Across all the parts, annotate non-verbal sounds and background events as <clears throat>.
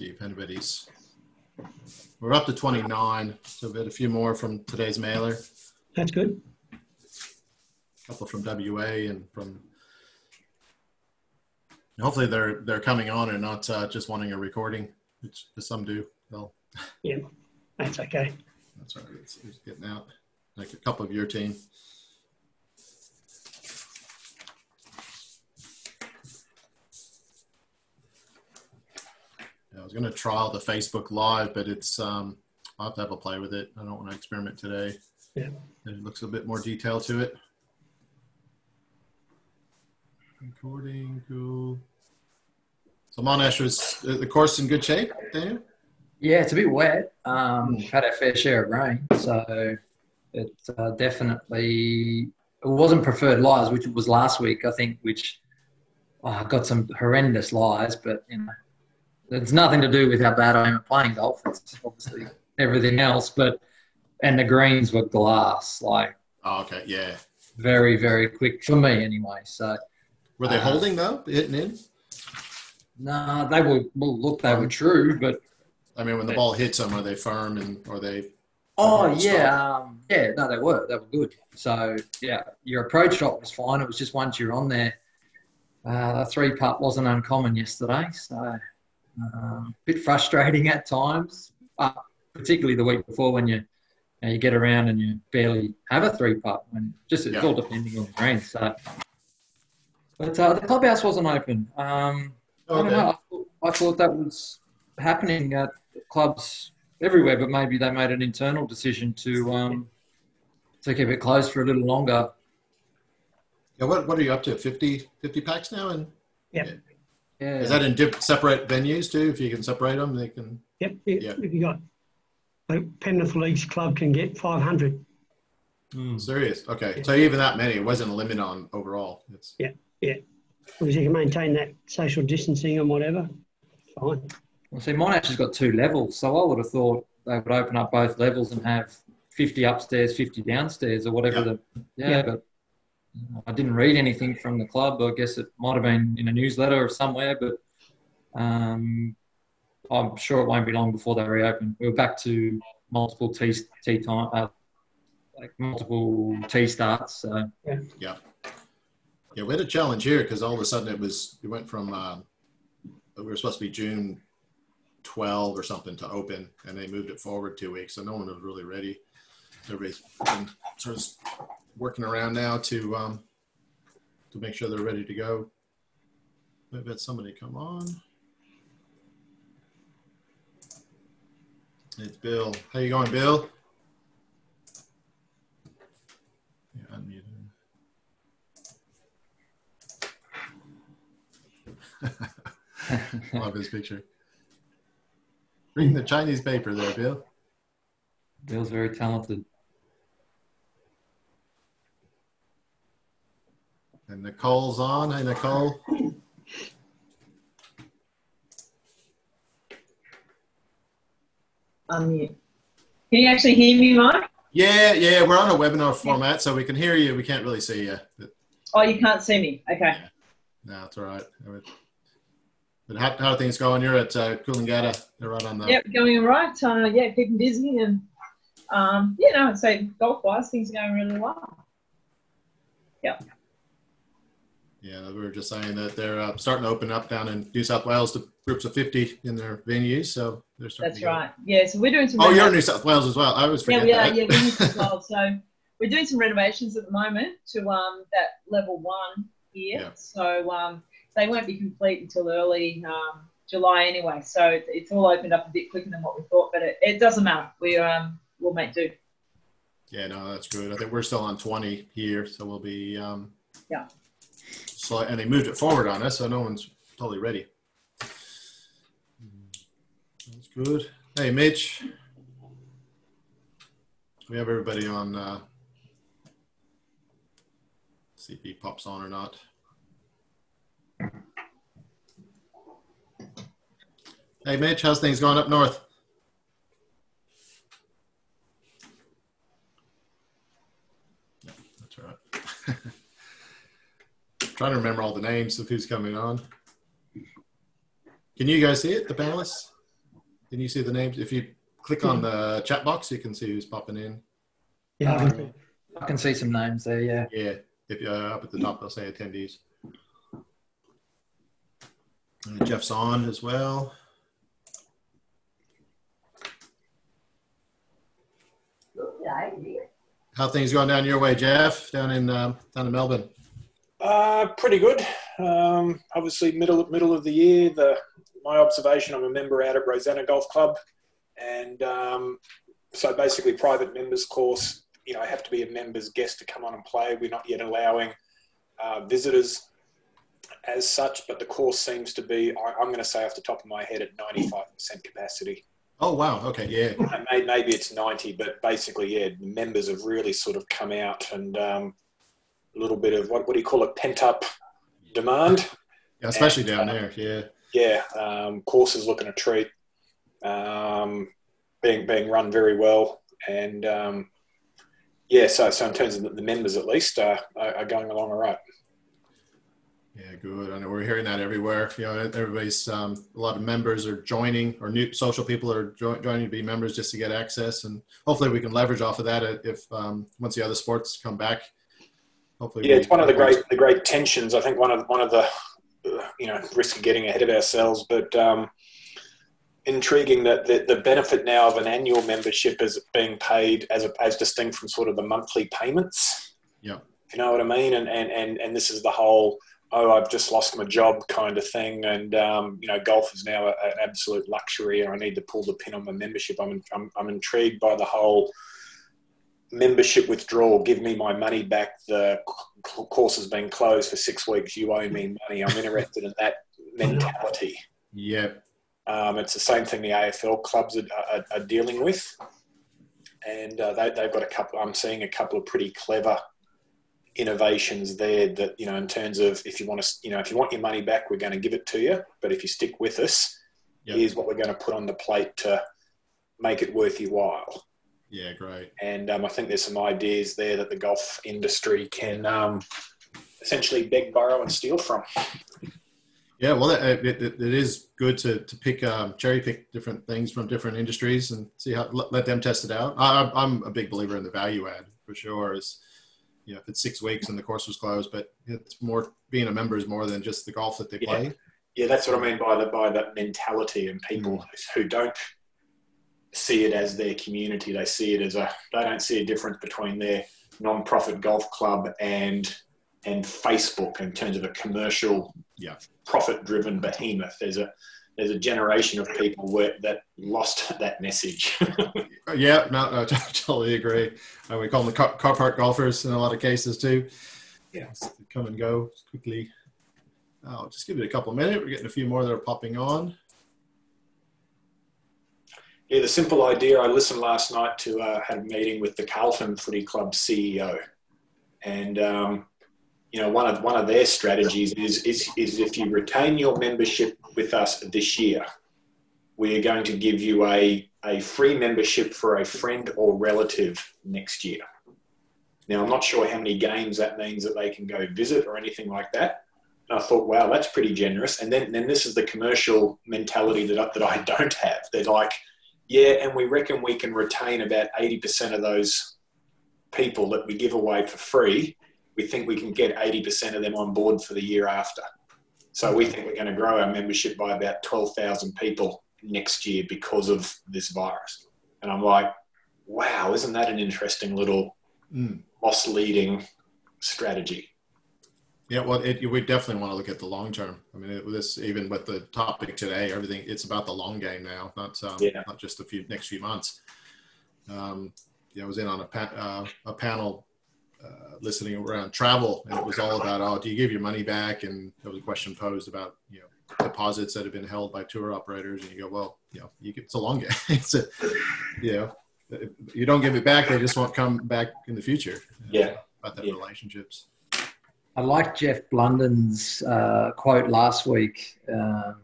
see if anybody's. We're up to 29, so we've had a few more from today's mailer. That's good. A couple from WA and from. Hopefully they're they're coming on and not uh, just wanting a recording, which some do. Well, Yeah, that's okay. that's all right. It's, it's getting out. Like a couple of your team. I was going to trial the Facebook Live, but it's um, I'll have to have a play with it. I don't want to experiment today. Yeah. It looks a bit more detail to it. Recording, cool. So Monash was uh, the course in good shape, Daniel? Yeah, it's a bit wet. Um, we've had our fair share of rain, so it uh, definitely it wasn't preferred lies, which was last week, I think, which oh, I got some horrendous lies, but you know, it's nothing to do with how bad I am at playing golf. It's obviously everything else, but and the greens were glass, like Oh, okay, yeah. very, very quick for me anyway. So Were they Uh, holding though, hitting in? no, they were well, look, they were true, but I mean, when the ball hits them, are they firm and are they? Oh yeah, um, yeah. No, they were. They were good. So yeah, your approach shot was fine. It was just once you're on there, uh, three putt wasn't uncommon yesterday. So uh, a bit frustrating at times, but particularly the week before when you you, know, you get around and you barely have a three putt. When just it's Yeah. all depending on the green. So, but uh, the clubhouse wasn't open. Um, I don't know. I thought, I thought that was happening at clubs everywhere, but maybe they made an internal decision to um, to keep it closed for a little longer. Yeah, what, what are you up to? 50, 50 packs now? And Yeah. Is that in diff- separate venues too? If you can separate them, they can. Yep. If, Yeah. if you got like Penrith Leagues Club can get 500. Hmm, serious. Okay. So even that many, it wasn't a limit on overall. It's Yeah. Yeah. Because you can maintain that social distancing and whatever. Fine. Well, see, Monash has got two levels, so I would have thought they would open up both levels and have 50 upstairs, 50 downstairs, or whatever Yeah. the. Yeah, Yeah. but I didn't read anything from the club. I guess it might have been in a newsletter or somewhere, but um, I'm sure it won't be long before they reopen. We're back to multiple tea, tea time, uh, like multiple tea starts. So yeah. Yeah, we had a challenge here because all of a sudden it was it went from uh, we were supposed to be June 12 or something to open, and they moved it forward two weeks, so no one was really ready. Everybody's been sort of working around now to um, to make sure they're ready to go. We've had somebody come on. It's Bill. How you going, Bill? Yeah, unmute him. <laughs> Love his picture. Reading the Chinese paper there, Bill. Bill's very talented. And Nicole's on. Hey, Nicole. unmute. Can you actually hear me, Mike? Yeah, yeah, we're on a webinar format, so we can hear you. We can't really see you. Oh, you can't see me. Okay. no, it's all right. But how, how are things going? You're at uh, Coolangatta. Right on the. Yep, going all right. Uh, yeah, keeping busy and um, you know, I'd say golf wise, things are going really well. Yeah, we were just saying that they're uh, starting to open up down in New South Wales to groups of 50 in their venues. So they're starting That's right. Yeah, so we're doing some. Oh, you're in New South Wales as well. I always Yeah, forget we are. that. Yeah, we're in New South <laughs> Wales. So we're doing some renovations at the moment to um, that level one here. Yeah. So um, they won't be complete until early um, July anyway. So it, it's all opened up a bit quicker than what we thought, but it, it doesn't matter. We um, we'll make do. Yeah, no, that's good. I think we're still on 20 here, so we'll be. Um, Yeah. So, and they moved it forward on us, so no one's totally ready. That's good. Hey, Mitch. We have everybody on. Uh, see if he pops on or not. Hey, Mitch, how's things going up north? That's right. <laughs> Trying to remember all the names of who's coming on. Can you guys see it, the panelists? Can you see the names? If you click on the chat box, you can see who's popping in. Yeah, I can see. I can see some names there. Yeah. Yeah, if you're up at the top, they'll say attendees. Uh, Jeff's on as well. How things going down your way, Jeff? Down in um, down in Melbourne. Uh, pretty good. Um, obviously, middle middle of the year. The my observation, I'm a member out at Rosanna Golf Club, and um, so basically, private members course. You know, I have to be a member's guest to come on and play. We're not yet allowing uh, visitors as such, but the course seems to be. I, I'm going to say off the top of my head at 95% capacity. Oh wow, okay, yeah, Maybe, maybe it's 90, but basically, yeah, the members have really sort of come out and um, a little bit of what, what do you call it, pent up demand. yeah especially down uh, there. Yeah, Yeah, um, course is looking a treat, um, being being run very well, and um, yeah, so so in terms of the, the members at least uh, are, are going along all right. yeah, good. I know we're hearing that everywhere. You know, everybody's um, a lot of members are joining, or new social people are jo- joining to be members just to get access, and hopefully we can leverage off of that if um, once the other sports come back. Hopefully, Yeah, it's one of the great the great tensions. I think one of one of the you know risk of getting ahead of ourselves, but um, intriguing that the, the benefit now of an annual membership is being paid as a, as distinct from sort of the monthly payments. Yeah. If you know what I mean, and and and and this is the whole oh I've just lost my job kind of thing, and um, you know golf is now a, an absolute luxury, and I need to pull the pin on my membership. I'm I'm, I'm intrigued by the whole membership withdrawal. Give me my money back. The course has been closed for six weeks. You owe me money. I'm interested in that mentality. Yep. Um, it's the same thing the AFL clubs are, are, are dealing with, and uh, they, they've got a couple. I'm seeing a couple of pretty clever innovations there. That you know, in terms of if you want to, you know, if you want your money back, we're going to give it to you. But if you stick with us, Yeah. here's what we're going to put on the plate to make it worth your while. Yeah, great. And um, I think there's some ideas there that the golf industry can um, essentially beg, borrow, and steal from. Yeah, well, it, it, it is good to, to pick um, cherry pick different things from different industries and see how let, them test it out. I, I'm- I'm a big believer in the value add for sure. Is you know if it's six weeks and the course was closed, but it's more being a member is more than just the golf that they Yeah. play. Yeah, that's what I mean by the by that mentality and people who don't see it as their community. They see it as a they don't see a difference between their non-profit golf club and and Facebook in terms of a commercial, Yeah. profit-driven behemoth. There's a there's a generation of people where, that lost <laughs> that message. <laughs> Yeah, no, no, <laughs> totally agree. Uh, we call them the car, car park golfers in a lot of cases too. Yeah. Come and go quickly. I'll just give it a couple of minutes. We're getting a few more that are popping on. Yeah, the simple idea. I listened last night to uh, had a meeting with the Carlton Footy Club CEO, and um, you know one of one of their strategies is is is if you retain your membership with us this year, we are going to give you a a free membership for a friend or relative next year. Now I'm not sure how many games that means that they can go visit or anything like that. And I thought, wow, that's pretty generous. And then then this is the commercial mentality that I, that I don't have. They're like yeah, and we reckon we can retain about 80% of those people that we give away for free. We think we can get 80% of them on board for the year after. So we think we're going to grow our membership by about 12,000 people next year because of this virus. And I'm like, wow, isn't that an interesting little Mm. loss leading strategy? Yeah, well, it, we definitely want to look at the long term. I mean, it, this even with the topic today, everything it's about the long game now, not um, Yeah. not just a few next few months. Um, yeah, I was in on a pa- uh, a panel uh, listening around travel, and it was all about oh, do you give your money back? And there was a question posed about you know deposits that have been held by tour operators, and you go, well, you know, you get, it's a long game. <laughs> it's a you know, if you don't give it back, they just won't come back in the future. Yeah. about the Yeah. relationships. I like Jeff Blunden's uh, quote last week, um,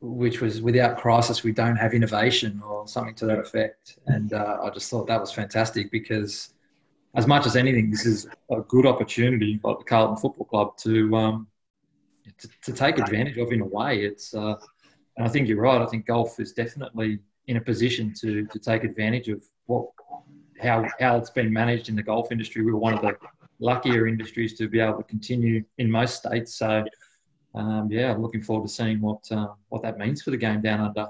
which was "Without crisis, we don't have innovation," or something to that effect. And uh, I just thought that was fantastic because, as much as anything, this is a good opportunity, for the Carlton Football Club, to um, to, to take advantage of in a way. It's uh, and I think you're right. I think golf is definitely in a position to to take advantage of what how how it's been managed in the golf industry. We were one of the luckier industries to be able to continue in most states. So um, yeah, looking forward to seeing what uh, what that means for the game down under.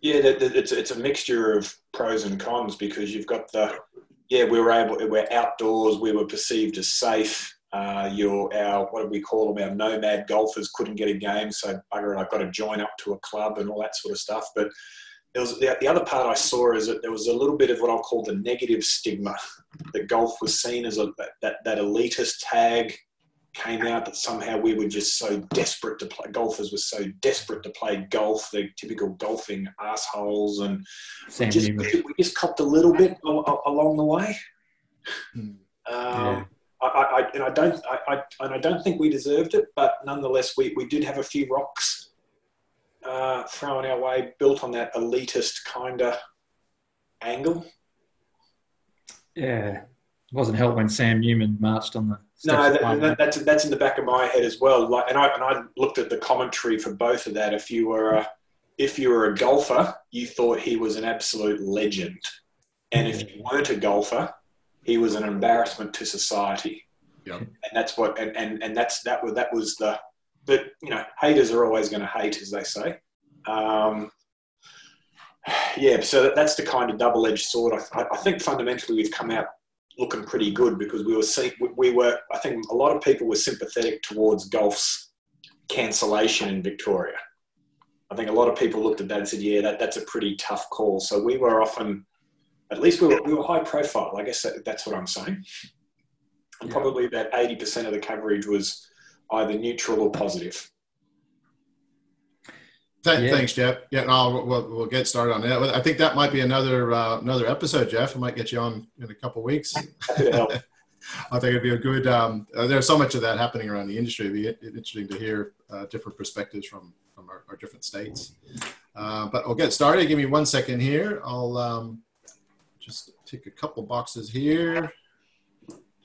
Yeah, it's it's a mixture of pros and cons because you've got the yeah we were able we're outdoors we were perceived as safe. Uh, your our what do we call them our nomad golfers couldn't get a game so bugger I've got to join up to a club and all that sort of stuff. But there was the, the other part I saw is that there was a little bit of what I'll call the negative stigma. That golf was seen as a that that elitist tag came out that somehow we were just so desperate to play golfers were so desperate to play golf the typical golfing assholes and we just, we just copped a little bit along the way. Um, yeah. I, I, and I don't I, I, and I don't think we deserved it but nonetheless we, we did have a few rocks uh, thrown our way built on that elitist kind of angle yeah it wasn't helped when Sam Newman marched on the no, that, that, that's that's in the back of my head as well. Like, and I and I looked at the commentary for both of that. If you were a, if you were a golfer, you thought he was an absolute legend, and if you weren't a golfer, he was an embarrassment to society. Yeah, and that's what and and, and that's that was that was the but you know haters are always going to hate, as they say. Um, yeah, so that's the kind of double-edged sword. I, I think fundamentally we've come out looking pretty good because we were see, we were I think a lot of people were sympathetic towards golf's cancellation in Victoria. I think a lot of people looked at that and said, "Yeah, that, that's a pretty tough call." So we were often, at least we were, we were high profile. I guess that, that's what I'm saying. And probably about eighty percent of the coverage was either neutral or positive. Th- yeah. Thanks, Jeff. Yeah, no, we'll, we'll get started on that. I think that might be another uh, another episode, Jeff. I might get you on in a couple weeks. <laughs> I think it'd be a good. Um, uh, there's so much of that happening around the industry. It'd be interesting to hear uh, different perspectives from from our, our different states. Uh, but we'll get started. Give me one second here. I'll um, just take a couple boxes here.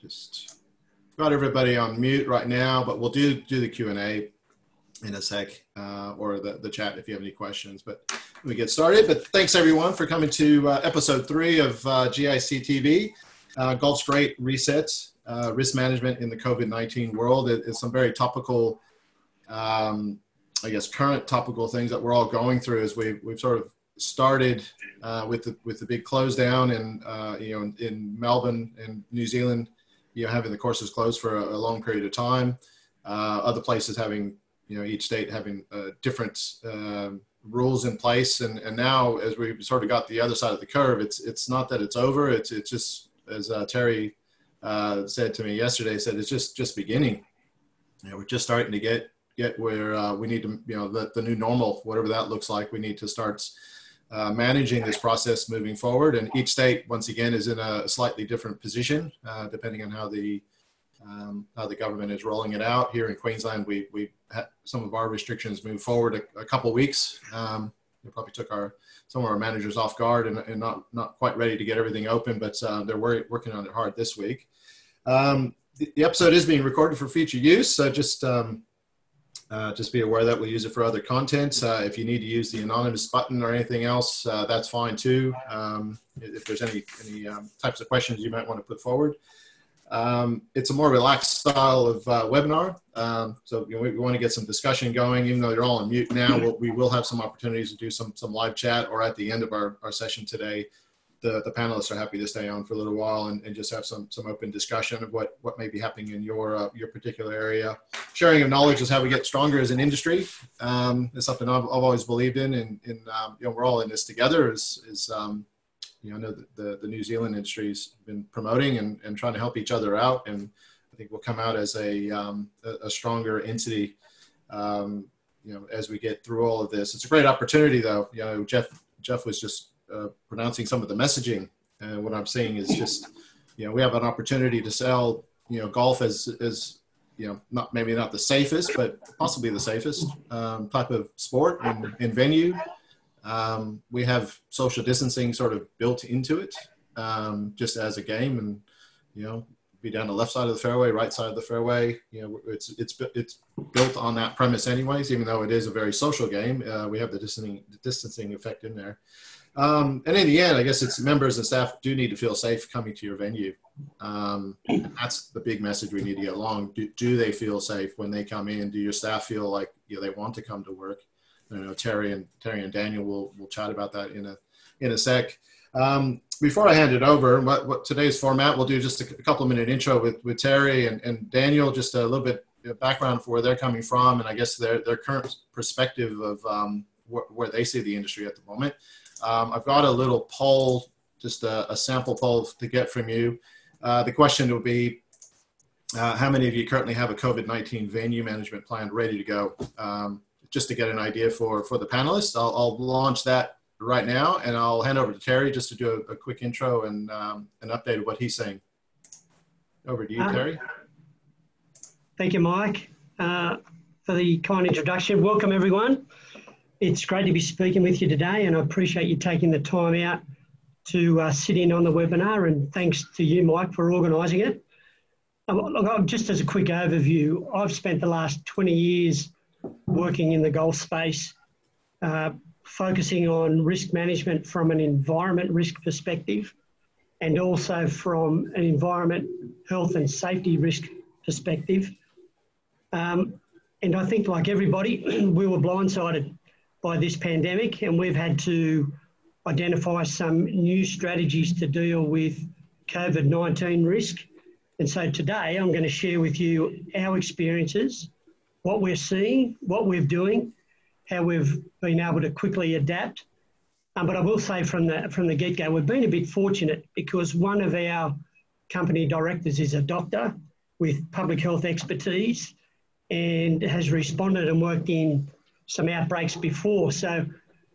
Just got everybody on mute right now, but we'll do do the Q and A in a sec uh, or the, the chat if you have any questions. But we get started. But thanks everyone for coming to uh, episode three of uh, GIC TV. Uh, Golf's Great Resets, uh, Risk Management in the COVID 19 World. It, it's some very topical, um, I guess, current topical things that we're all going through as we've, we've sort of started uh, with, the, with the big close down and, you know, in, in, Melbourne and New Zealand, you know, having the courses closed for a, a long period of time. other places having you know each state having uh, different uh, rules in place and and now as we sort of got the other side of the curve it's it's not that it's over it's it's just as uh, terry uh, said to me yesterday said it's just just beginning you know we're just starting to get get where uh, we need to you know the, the new normal whatever that looks like we need to start uh, managing this process moving forward and each state once again is in a slightly different position depending on how the um, how the government is rolling it out. Here in Queensland, we, we had some of our restrictions moved forward a, a couple weeks. Um, it probably took our some of our managers off guard and, and not not quite ready to get everything open, but uh, they're working on it hard this week. Um, the, the, episode is being recorded for future use, so just um, uh, just be aware that we'll use it for other content. Uh, if you need to use the anonymous button or anything else, uh, that's fine too. Um, if there's any any um, types of questions you might want to put forward. Um, it's a more relaxed style of uh, webinar. Um, so you know, we, we, want to get some discussion going, even though you're all on mute now, we'll, we will have some opportunities to do some, some live chat or at the end of our, our session today, the, the panelists are happy to stay on for a little while and, and just have some, some open discussion of what, what may be happening in your, uh, your particular area. Sharing of knowledge is how we get stronger as an industry. Um, it's something I've, I've always believed in and, and um, you know, we're all in this together is, is um, you know, I know that the, the New Zealand industry's been promoting and, and trying to help each other out. And I think we'll come out as a, um, a, a, stronger entity, um, you know, as we get through all of this. It's a great opportunity though. You know, Jeff, Jeff was just uh, pronouncing some of the messaging. And what I'm saying is just, you know, we have an opportunity to sell, you know, golf as, as, you know, not maybe not the safest, but possibly the safest um, type of sport and, and venue. Um, we have social distancing sort of built into it, um, just as a game, and you know, be down the left side of the fairway, right side of the fairway. You know, it's it's it's built on that premise, anyways. Even though it is a very social game, uh, we have the distancing the distancing effect in there. Um, and in the end, I guess it's members and staff do need to feel safe coming to your venue. Um, that's the big message we need to get along. Do, do, they feel safe when they come in? Do your staff feel like you know, they want to come to work? You know, Terry and Terry and Daniel will will chat about that in a in a sec. Um, before I hand it over, what, what, today's format, we'll do just a, a couple minute intro with, with Terry and, and Daniel, just a little bit of background for where they're coming from and I guess their, their current perspective of um, wh- where they see the industry at the moment. Um, I've got a little poll, just a, a, sample poll to get from you. Uh, the question will be, uh, how many of you currently have a COVID-19 venue management plan ready to go? Um, just to get an idea for, for the panelists, I'll, I'll launch that right now, and I'll hand over to Terry just to do a, a quick intro and um, an update of what he's saying. Over to you, uh, Terry. Thank you, Mike, uh, for the kind introduction. Welcome, everyone. It's great to be speaking with you today, and I appreciate you taking the time out to uh, sit in on the webinar. And thanks to you, Mike, for organising it. Um, just as a quick overview, I've spent the last 20 years working in the golf space, uh, focusing on risk management from an environment risk perspective and also from an environment health and safety risk perspective. Um, and I think, like everybody, <clears throat> we were blindsided by this pandemic, and we've had to identify some new strategies to deal with COVID 19 risk. And so today I'm going to share with you our experiences, what we're seeing, what we're doing, how we've been able to quickly adapt. Um, but I will say from the from the get go, we've been a bit fortunate because one of our company directors is a doctor with public health expertise and has responded and worked in some outbreaks before. So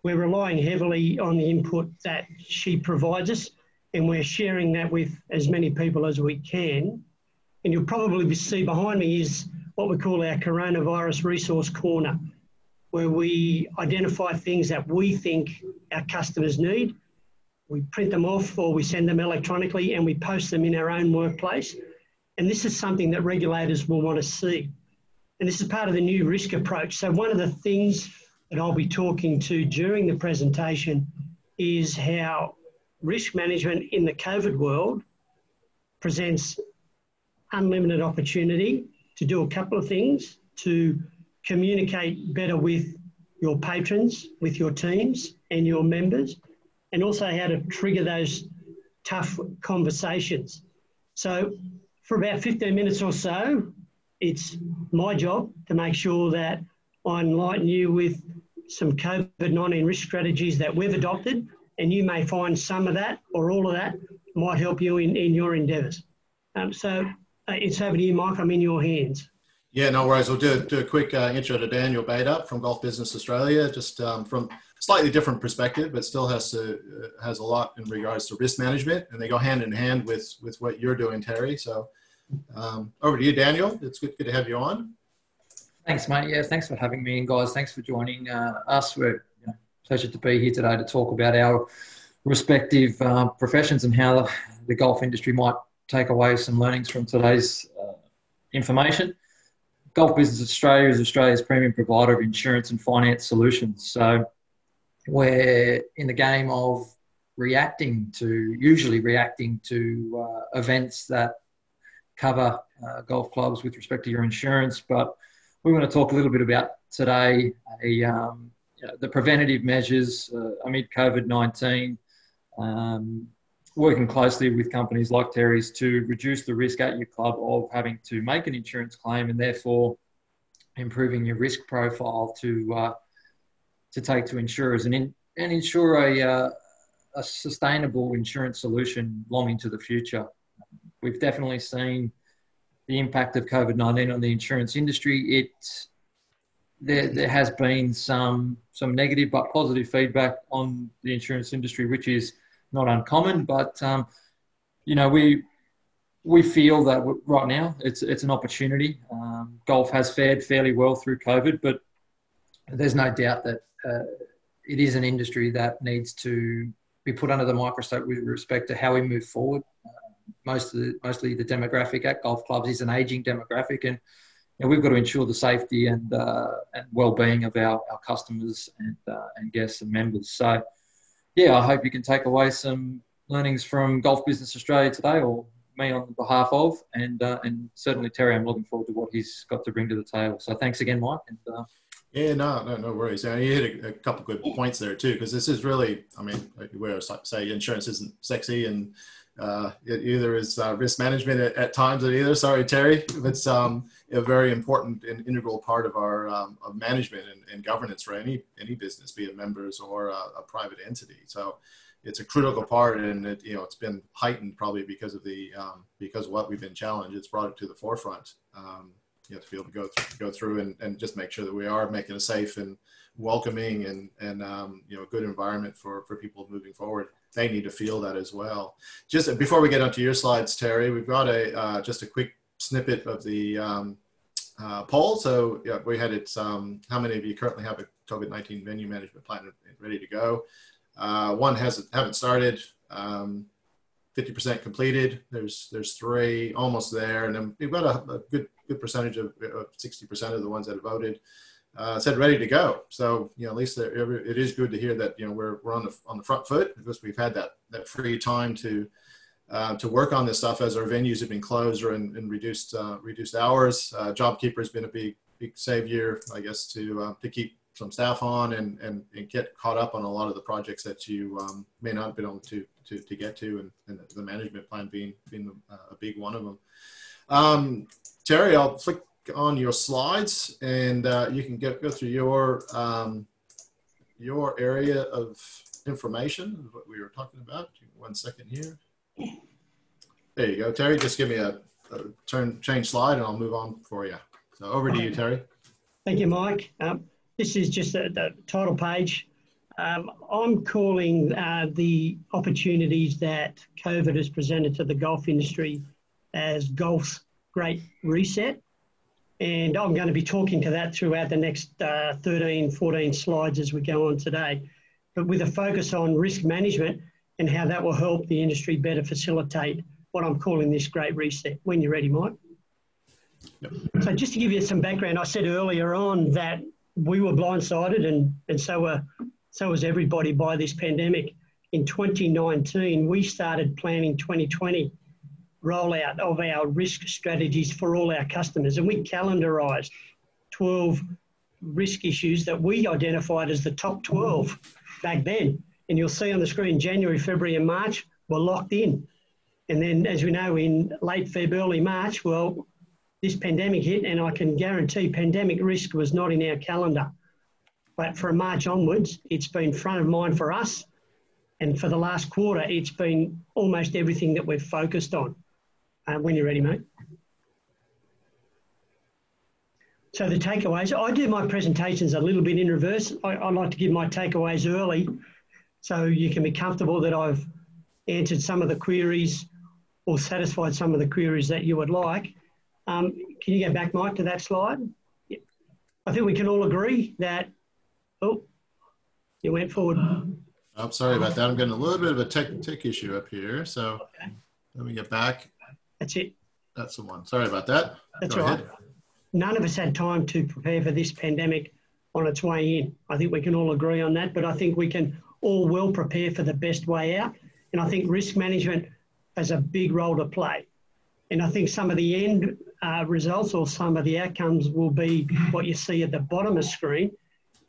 we're relying heavily on the input that she provides us, and we're sharing that with as many people as we can. And you'll probably see behind me is what we call our coronavirus resource corner where we identify things that we think our customers need. We print them off or we send them electronically and we post them in our own workplace. And this is something that regulators will want to see. And this is part of the new risk approach. So, one of the things that I'll be talking to during the presentation is how risk management in the COVID world presents unlimited opportunity to do a couple of things to communicate better with your patrons, with your teams and your members, and also how to trigger those tough conversations. So, for about 15 minutes or so, it's my job to make sure that I enlighten you with some COVID 19 risk strategies that we've adopted, and you may find some of that or all of that might help you in, in your endeavours. Um, so, uh, it's over to you, Mike. I'm in your hands. Yeah, no worries. We'll do, do a quick uh, intro to Daniel Bader from Golf Business Australia, just um, from slightly different perspective, but still has to uh, has a lot in regards to risk management, and they go hand in hand with with what you're doing, Terry. So um, over to you, Daniel. It's good, good to have you on. Thanks, mate. Yeah, thanks for having me, and guys, thanks for joining uh, us. We're you know, pleasure to be here today to talk about our respective uh, professions and how the golf industry might take away some learnings from today's uh, information. Golf Business Australia is Australia's premium provider of insurance and finance solutions. So we're in the game of reacting to, usually reacting to uh, events that cover uh, golf clubs with respect to your insurance. But we want to talk a little bit about today a, um, you know, the preventative measures uh, amid COVID 19. Um, working closely with companies like Terry's to reduce the risk at your club of having to make an insurance claim and therefore improving your risk profile to uh, to take to insurers and in, and ensure a uh, a sustainable insurance solution long into the future. We've definitely seen the impact of COVID nineteen on the insurance industry. It there, there has been some some negative but positive feedback on the insurance industry, which is not uncommon. But um, you know, we we feel that right now it's it's an opportunity. Um, golf has fared fairly well through COVID, but there's no doubt that uh, it is an industry that needs to be put under the microscope with respect to how we move forward. Most of the, mostly the demographic at golf clubs is an aging demographic, and you know, we've got to ensure the safety and uh, and well-being of our, our customers and uh, and guests and members. So, yeah, I hope you can take away some learnings from Golf Business Australia today, or me on behalf of, and uh, and certainly Terry. I'm looking forward to what he's got to bring to the table. So, thanks again, Mike. And, uh, yeah, no, no, no worries. Yeah, you hit a, a couple good points there too, because this is really, I mean, where I say insurance isn't sexy and uh, it either is uh, risk management at, at, times or either. Sorry, Terry, it's um, a very important and integral part of our um, of management and, and, governance for any any business, be it members or a, a, private entity. So it's a critical part, and it, you know it's been heightened probably because of the um, because of what we've been challenged. It's brought it to the forefront. Um, you have to be able to go through, go through and, and just make sure that we are making a safe and welcoming and and um, you know good environment for for people moving forward they need to feel that as well. Just before we get onto your slides, Terry, we've got a uh, just a quick snippet of the um, uh, poll. So yeah, we had it. Um, how many of you currently have a COVID-19 venue management plan ready to go? Uh, one hasn't haven't started. 50% um, completed. There's there's three almost there, and then we've got a, a good good percentage of, of 60% of the ones that have voted uh, said ready to go. So you know, at least it is good to hear that you know we're, we're on the on the front foot because we've had that that free time to uh, to work on this stuff as our venues have been closed or in, in reduced uh, reduced hours. Uh, JobKeeper has been a big big savior, I guess, to uh, to keep some staff on and, and, and get caught up on a lot of the projects that you um, may not have been able to to, to get to, and, and the management plan being being uh, a big one of them. Um, Terry, I'll flick on your slides and uh, you can get, go through your, um, your area of information, what we were talking about. One second here. There you go, Terry. Just give me a, a turn, change slide and I'll move on for you. So over to you, Terry. Thank you, Mike. Um, this is just a, the title page. Um, I'm calling uh, the opportunities that COVID has presented to the golf industry as golf's great reset. And I'm going to be talking to that throughout the next uh, 13, 14 slides as we go on today, but with a focus on risk management and how that will help the industry better facilitate what I'm calling this great reset. When you're ready, Mike. Yep. So just to give you some background, I said earlier on that we were blindsided and, and so, were, so was everybody by this pandemic. In 2019, we started planning 2020 rollout of our risk strategies for all our customers. And we calendarised 12 risk issues that we identified as the top 12 back then. And you'll see on the screen January, February, and March were locked in. And then, as we know, in late Feb, early March, well, this pandemic hit, and I can guarantee pandemic risk was not in our calendar. But from March onwards, it's been front of mind for us. And for the last quarter, it's been almost everything that we've focused on uh, when you're ready, mate. So the takeaways, I do my presentations a little bit in reverse. I, I, like to give my takeaways early so you can be comfortable that I've answered some of the queries or satisfied some of the queries that you would like. Um, can you go back, Mike, to that slide? Yeah. I think we can all agree that, oh, you went forward. I'm sorry about that. I'm getting a little bit of a tech, tech issue up here. So okay. let me get back. That's it. That's the one. Sorry about that. That's Go right. Ahead. None of us had time to prepare for this pandemic on its way in. I think we can all agree on that, but I think we can all well prepare for the best way out. And I think risk management has a big role to play. And I think some of the end uh, results or some of the outcomes will be what you see at the bottom of the screen.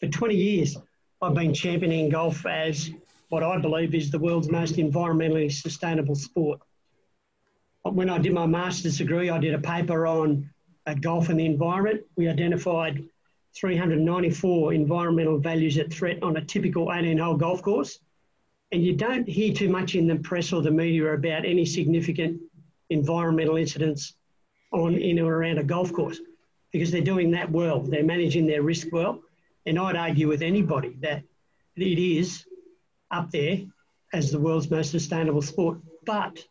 For 20 years, I've been championing golf as what I believe is the world's most environmentally sustainable sport when I did my master's degree, I did a paper on uh, golf and the environment. We identified 394 environmental values at threat on a typical 18 hole golf course. And you don't hear too much in the press or the media about any significant environmental incidents on in or around a golf course because they're doing that well. They're managing their risk well. And I'd argue with anybody that it is up there as the world's most sustainable sport. But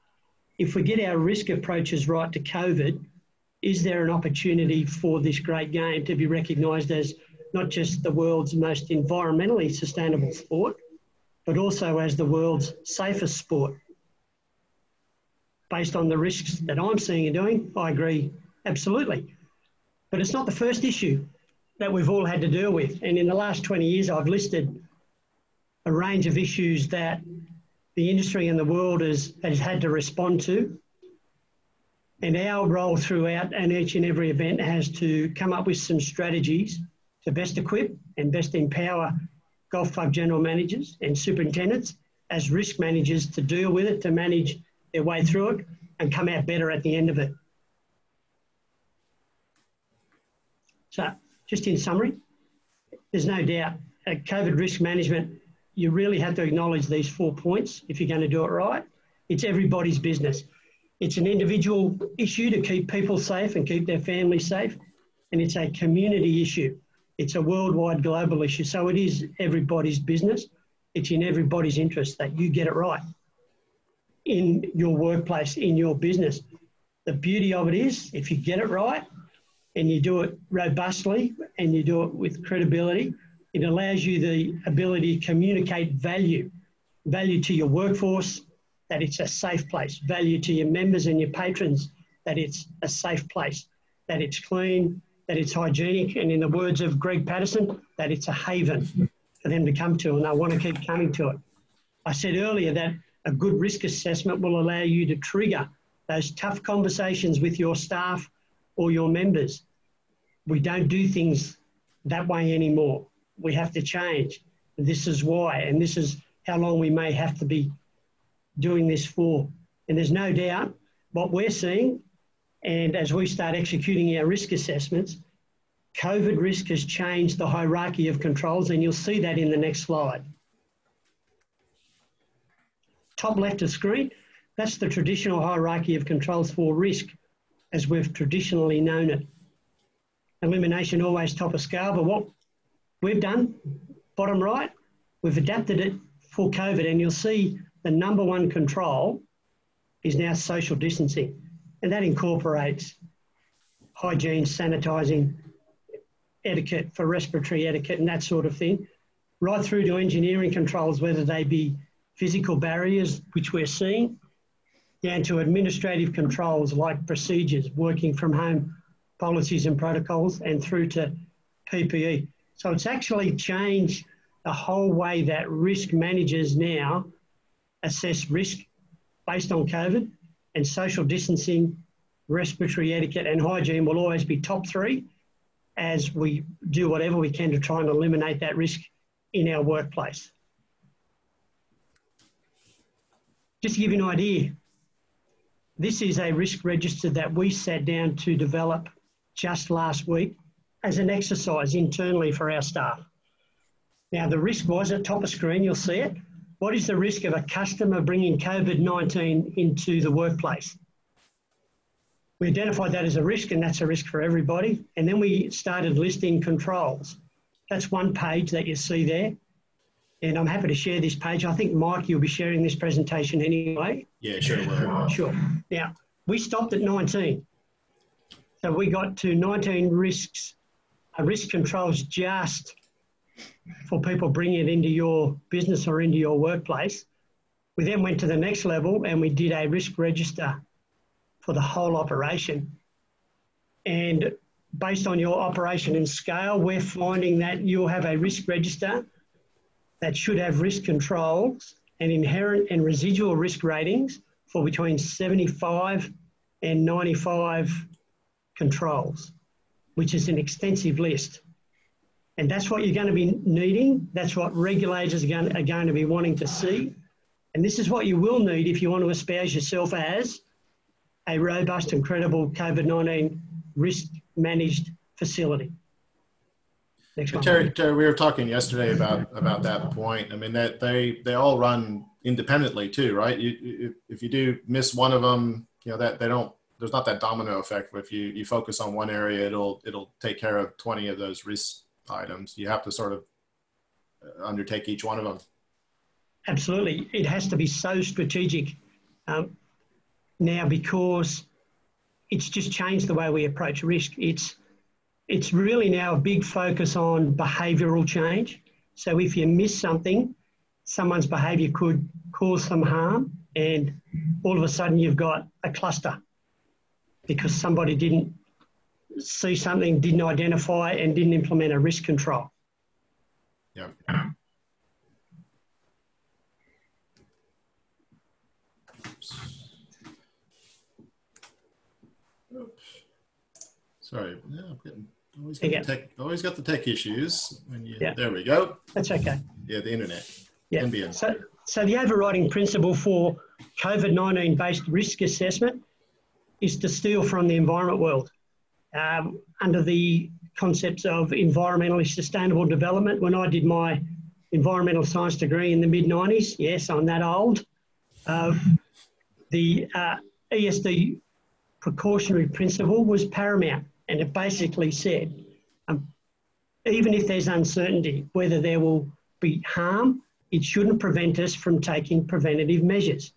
if we get our risk approaches right to COVID, is there an opportunity for this great game to be recognised as not just the world's most environmentally sustainable sport, but also as the world's safest sport? based on the risks that I'm seeing and doing, I agree absolutely. But it's not the first issue that we've all had to deal with. And in the last 20 years, I've listed a range of issues that the industry and the world has, has had to respond to. And our role throughout and each and every event has to come up with some strategies to best equip and best empower golf club general managers and superintendents as risk managers to deal with it, to manage their way through it and come out better at the end of it. So, just in summary, there's no doubt COVID risk management, you really have to acknowledge these four points if you're going to do it right. It's everybody's business. It's an individual issue to keep people safe and keep their families safe, and it's a community issue. It's a worldwide global issue. So it is everybody's business. It's in everybody's interest that you get it right in your workplace, in your business. The beauty of it is, if you get it right and you do it robustly and you do it with credibility, it allows you the ability to communicate value value to your workforce, that it's a safe place, value to your members and your patrons, that it's a safe place, that it's clean, that it's hygienic, and in the words of Greg Patterson, that it's a haven for them to come to and they want to keep coming to it. I said earlier that a good risk assessment will allow you to trigger those tough conversations with your staff or your members. We don't do things that way anymore. We have to change. This is why, and this is how long we may have to be doing this for. And there's no doubt what we're seeing, and as we start executing our risk assessments, COVID risk has changed the hierarchy of controls, and you'll see that in the next slide top left of screen, that's the traditional hierarchy of controls for risk as we've traditionally known it. Elimination always top of scale, but what we've done, bottom right, we've adapted it for COVID and you'll see the number one control is now social distancing and that incorporates hygiene, sanitising, etiquette for respiratory etiquette and that sort of thing, right through to engineering controls, whether they be physical barriers, which we're seeing, down to administrative controls like procedures, working from home policies and protocols, and through to PPE. So it's actually changed the whole way that risk managers now assess risk based on COVID and social distancing, respiratory etiquette, and hygiene will always be top three as we do whatever we can to try and eliminate that risk in our workplace. Just to give you an idea, this is a risk register that we sat down to develop just last week as an exercise internally for our staff. Now, the risk was at top of screen, you'll see it. What is the risk of a customer bringing COVID 19 into the workplace? We identified that as a risk, and that's a risk for everybody. And then we started listing controls. That's one page that you see there and I'm happy to share this page. I think, Mike, you'll be sharing this presentation anyway. Yeah, sure will. Sure. Now, we stopped at 19. So we got to 19 risks, risk controls just for people bringing it into your business or into your workplace. We then went to the next level and we did a risk register for the whole operation. And based on your operation and scale, we're finding that you'll have a risk register that should have risk controls and inherent and residual risk ratings for between 75 and 95 controls, which is an extensive list. And that's what you're going to be needing. That's what regulators are going, are going to be wanting to see. And this is what you will need if you want to espouse yourself as a robust and credible COVID 19 risk managed facility. Terry, Terry, we were talking yesterday about about that point. I mean, that they they all run independently too, right? You, you, if you do miss one of them, you know that they don't. There's not that domino effect. If you you focus on one area, it'll it'll take care of 20 of those risk items. You have to sort of uh, undertake each one of them. Absolutely, it has to be so strategic um, now because it's just changed the way we approach risk. It's it's really now a big focus on behavioural change. So if you miss something, someone's behaviour could cause some harm and all of a sudden you've got a cluster because somebody didn't see something, didn't identify, and didn't implement a risk control. Yeah. Sorry, yeah, I'm getting always got, the tech, always got the tech issues. When you, Yeah. There we go. That's okay. Yeah, the internet. Yeah. A- So, so the overriding principle for COVID 19 based risk assessment is to steal from the environment world um, under the concepts of environmentally sustainable development. When I did my environmental science degree in the mid 90s, yes, I'm that old, uh, the uh, ESD precautionary principle was paramount. And it basically said um, even if there's uncertainty whether there will be harm, it shouldn't prevent us from taking preventative measures.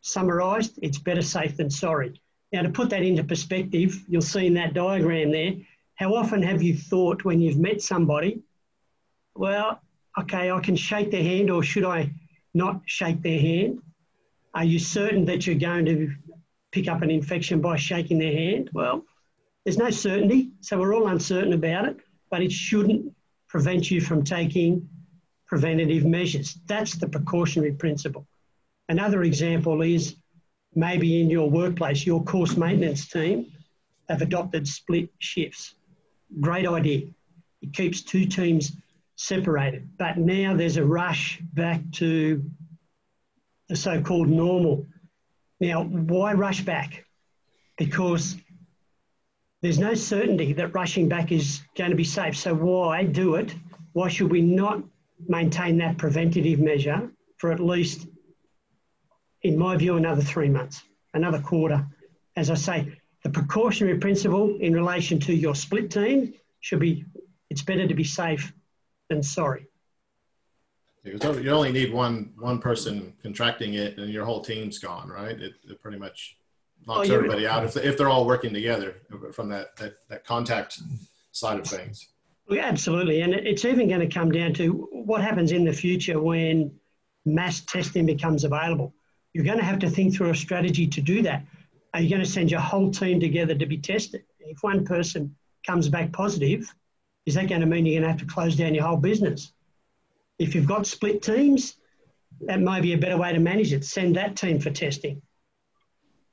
Summarised, it's better safe than sorry. Now, to put that into perspective, you'll see in that diagram there, how often have you thought when you've met somebody, well, okay, I can shake their hand, or should I not shake their hand? Are you certain that you're going to pick up an infection by shaking their hand? Well, there's no certainty, so we're all uncertain about it, but it shouldn't prevent you from taking preventative measures. That's the precautionary principle. Another example is maybe in your workplace, your course maintenance team have adopted split shifts. Great idea. It keeps two teams separated. But now there's a rush back to the so called normal. Now, why rush back? Because there's no certainty that rushing back is going to be safe. So why do it? Why should we not maintain that preventative measure for at least, in my view, another three months, another quarter? As I say, the precautionary principle in relation to your split team should be it's better to be safe than sorry. Because you only need one one person contracting it, and your whole team's gone, right? It, it pretty much oh, knocks Oh, yeah. everybody out if, if they're all working together from that, that that contact side of things. Well, absolutely. And it's even going to come down to what happens in the future when mass testing becomes available. You're going to have to think through a strategy to do that. Are you going to send your whole team together to be tested? If one person comes back positive, is that going to mean you're going to have to close down your whole business? If you've got split teams, that may be a better way to manage it. Send that team for testing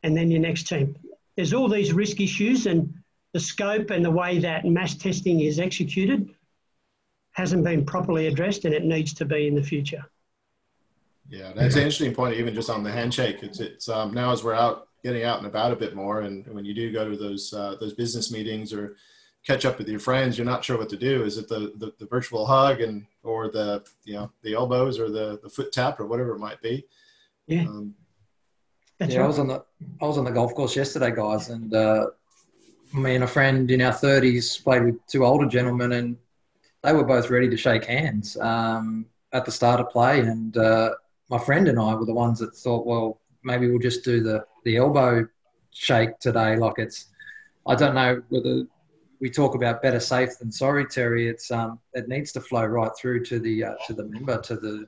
and then your next team. There's all these risk issues and the scope and the way that mass testing is executed hasn't been properly addressed and it needs to be in the future. Yeah, that's an interesting point. Even just on the handshake, it's it's um, now as we're out getting out and about a bit more, and when you do go to those uh, those business meetings or catch up with your friends, you're not sure what to do. Is it the, the, the virtual hug and or the you know the elbows or the, the foot tap or whatever it might be? Yeah. Um, That's yeah, I was on the I was on the golf course yesterday, guys, and uh, me and a friend in our thirties played with two older gentlemen, and they were both ready to shake hands um, at the start of play. And uh, my friend and I were the ones that thought, well, maybe we'll just do the the elbow shake today. Like it's, I don't know whether we talk about better safe than sorry, Terry. It's um, it needs to flow right through to the uh, to the member to the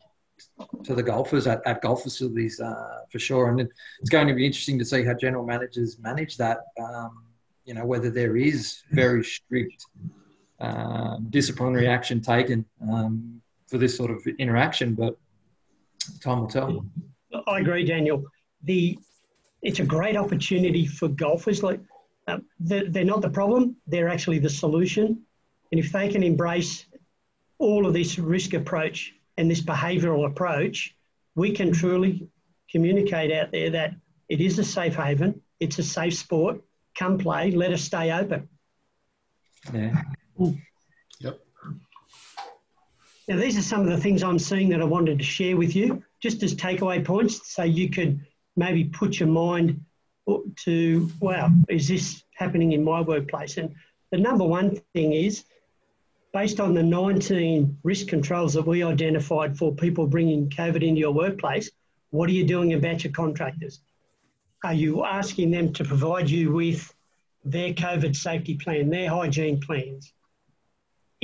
to the golfers at, at golf facilities uh, for sure. And it's going to be interesting to see how general managers manage that. Um, you know, whether there is very strict um, disciplinary action taken um, for this sort of interaction, but time will tell. I agree, Daniel. The it's a great opportunity for golfers. Like uh, they're, they're not the problem; they're actually the solution. And if they can embrace all of this risk approach and this behavioural approach, we can truly communicate out there that it is a safe haven. It's a safe sport. Come play. Let us stay open. Yeah. Now, these are some of the things I'm seeing that I wanted to share with you, just as takeaway points, so you could maybe put your mind to, wow, is this happening in my workplace? And the number one thing is, based on the 19 risk controls that we identified for people bringing COVID into your workplace, what are you doing about your contractors? Are you asking them to provide you with their COVID safety plan, their hygiene plans?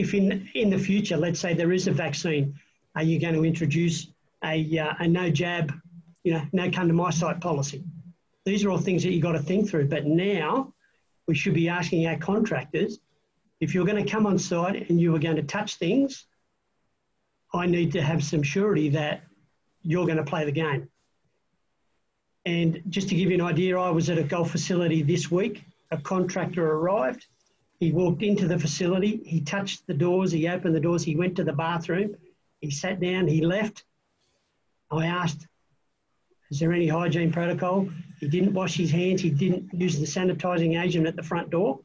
If in in the future, let's say there is a vaccine, are you going to introduce a, uh, a no jab you know, no come to my site policy. These are all things that you've got to think through. But now we should be asking our contractors if you're going to come on site and you are going to touch things, I need to have some surety that you're going to play the game. And just to give you an idea, I was at a golf facility this week. A contractor arrived. He walked into the facility. He touched the doors. He opened the doors. He went to the bathroom. He sat down. He left. I asked, Is there any hygiene protocol? He didn't wash his hands. He didn't use the sanitising agent at the front door.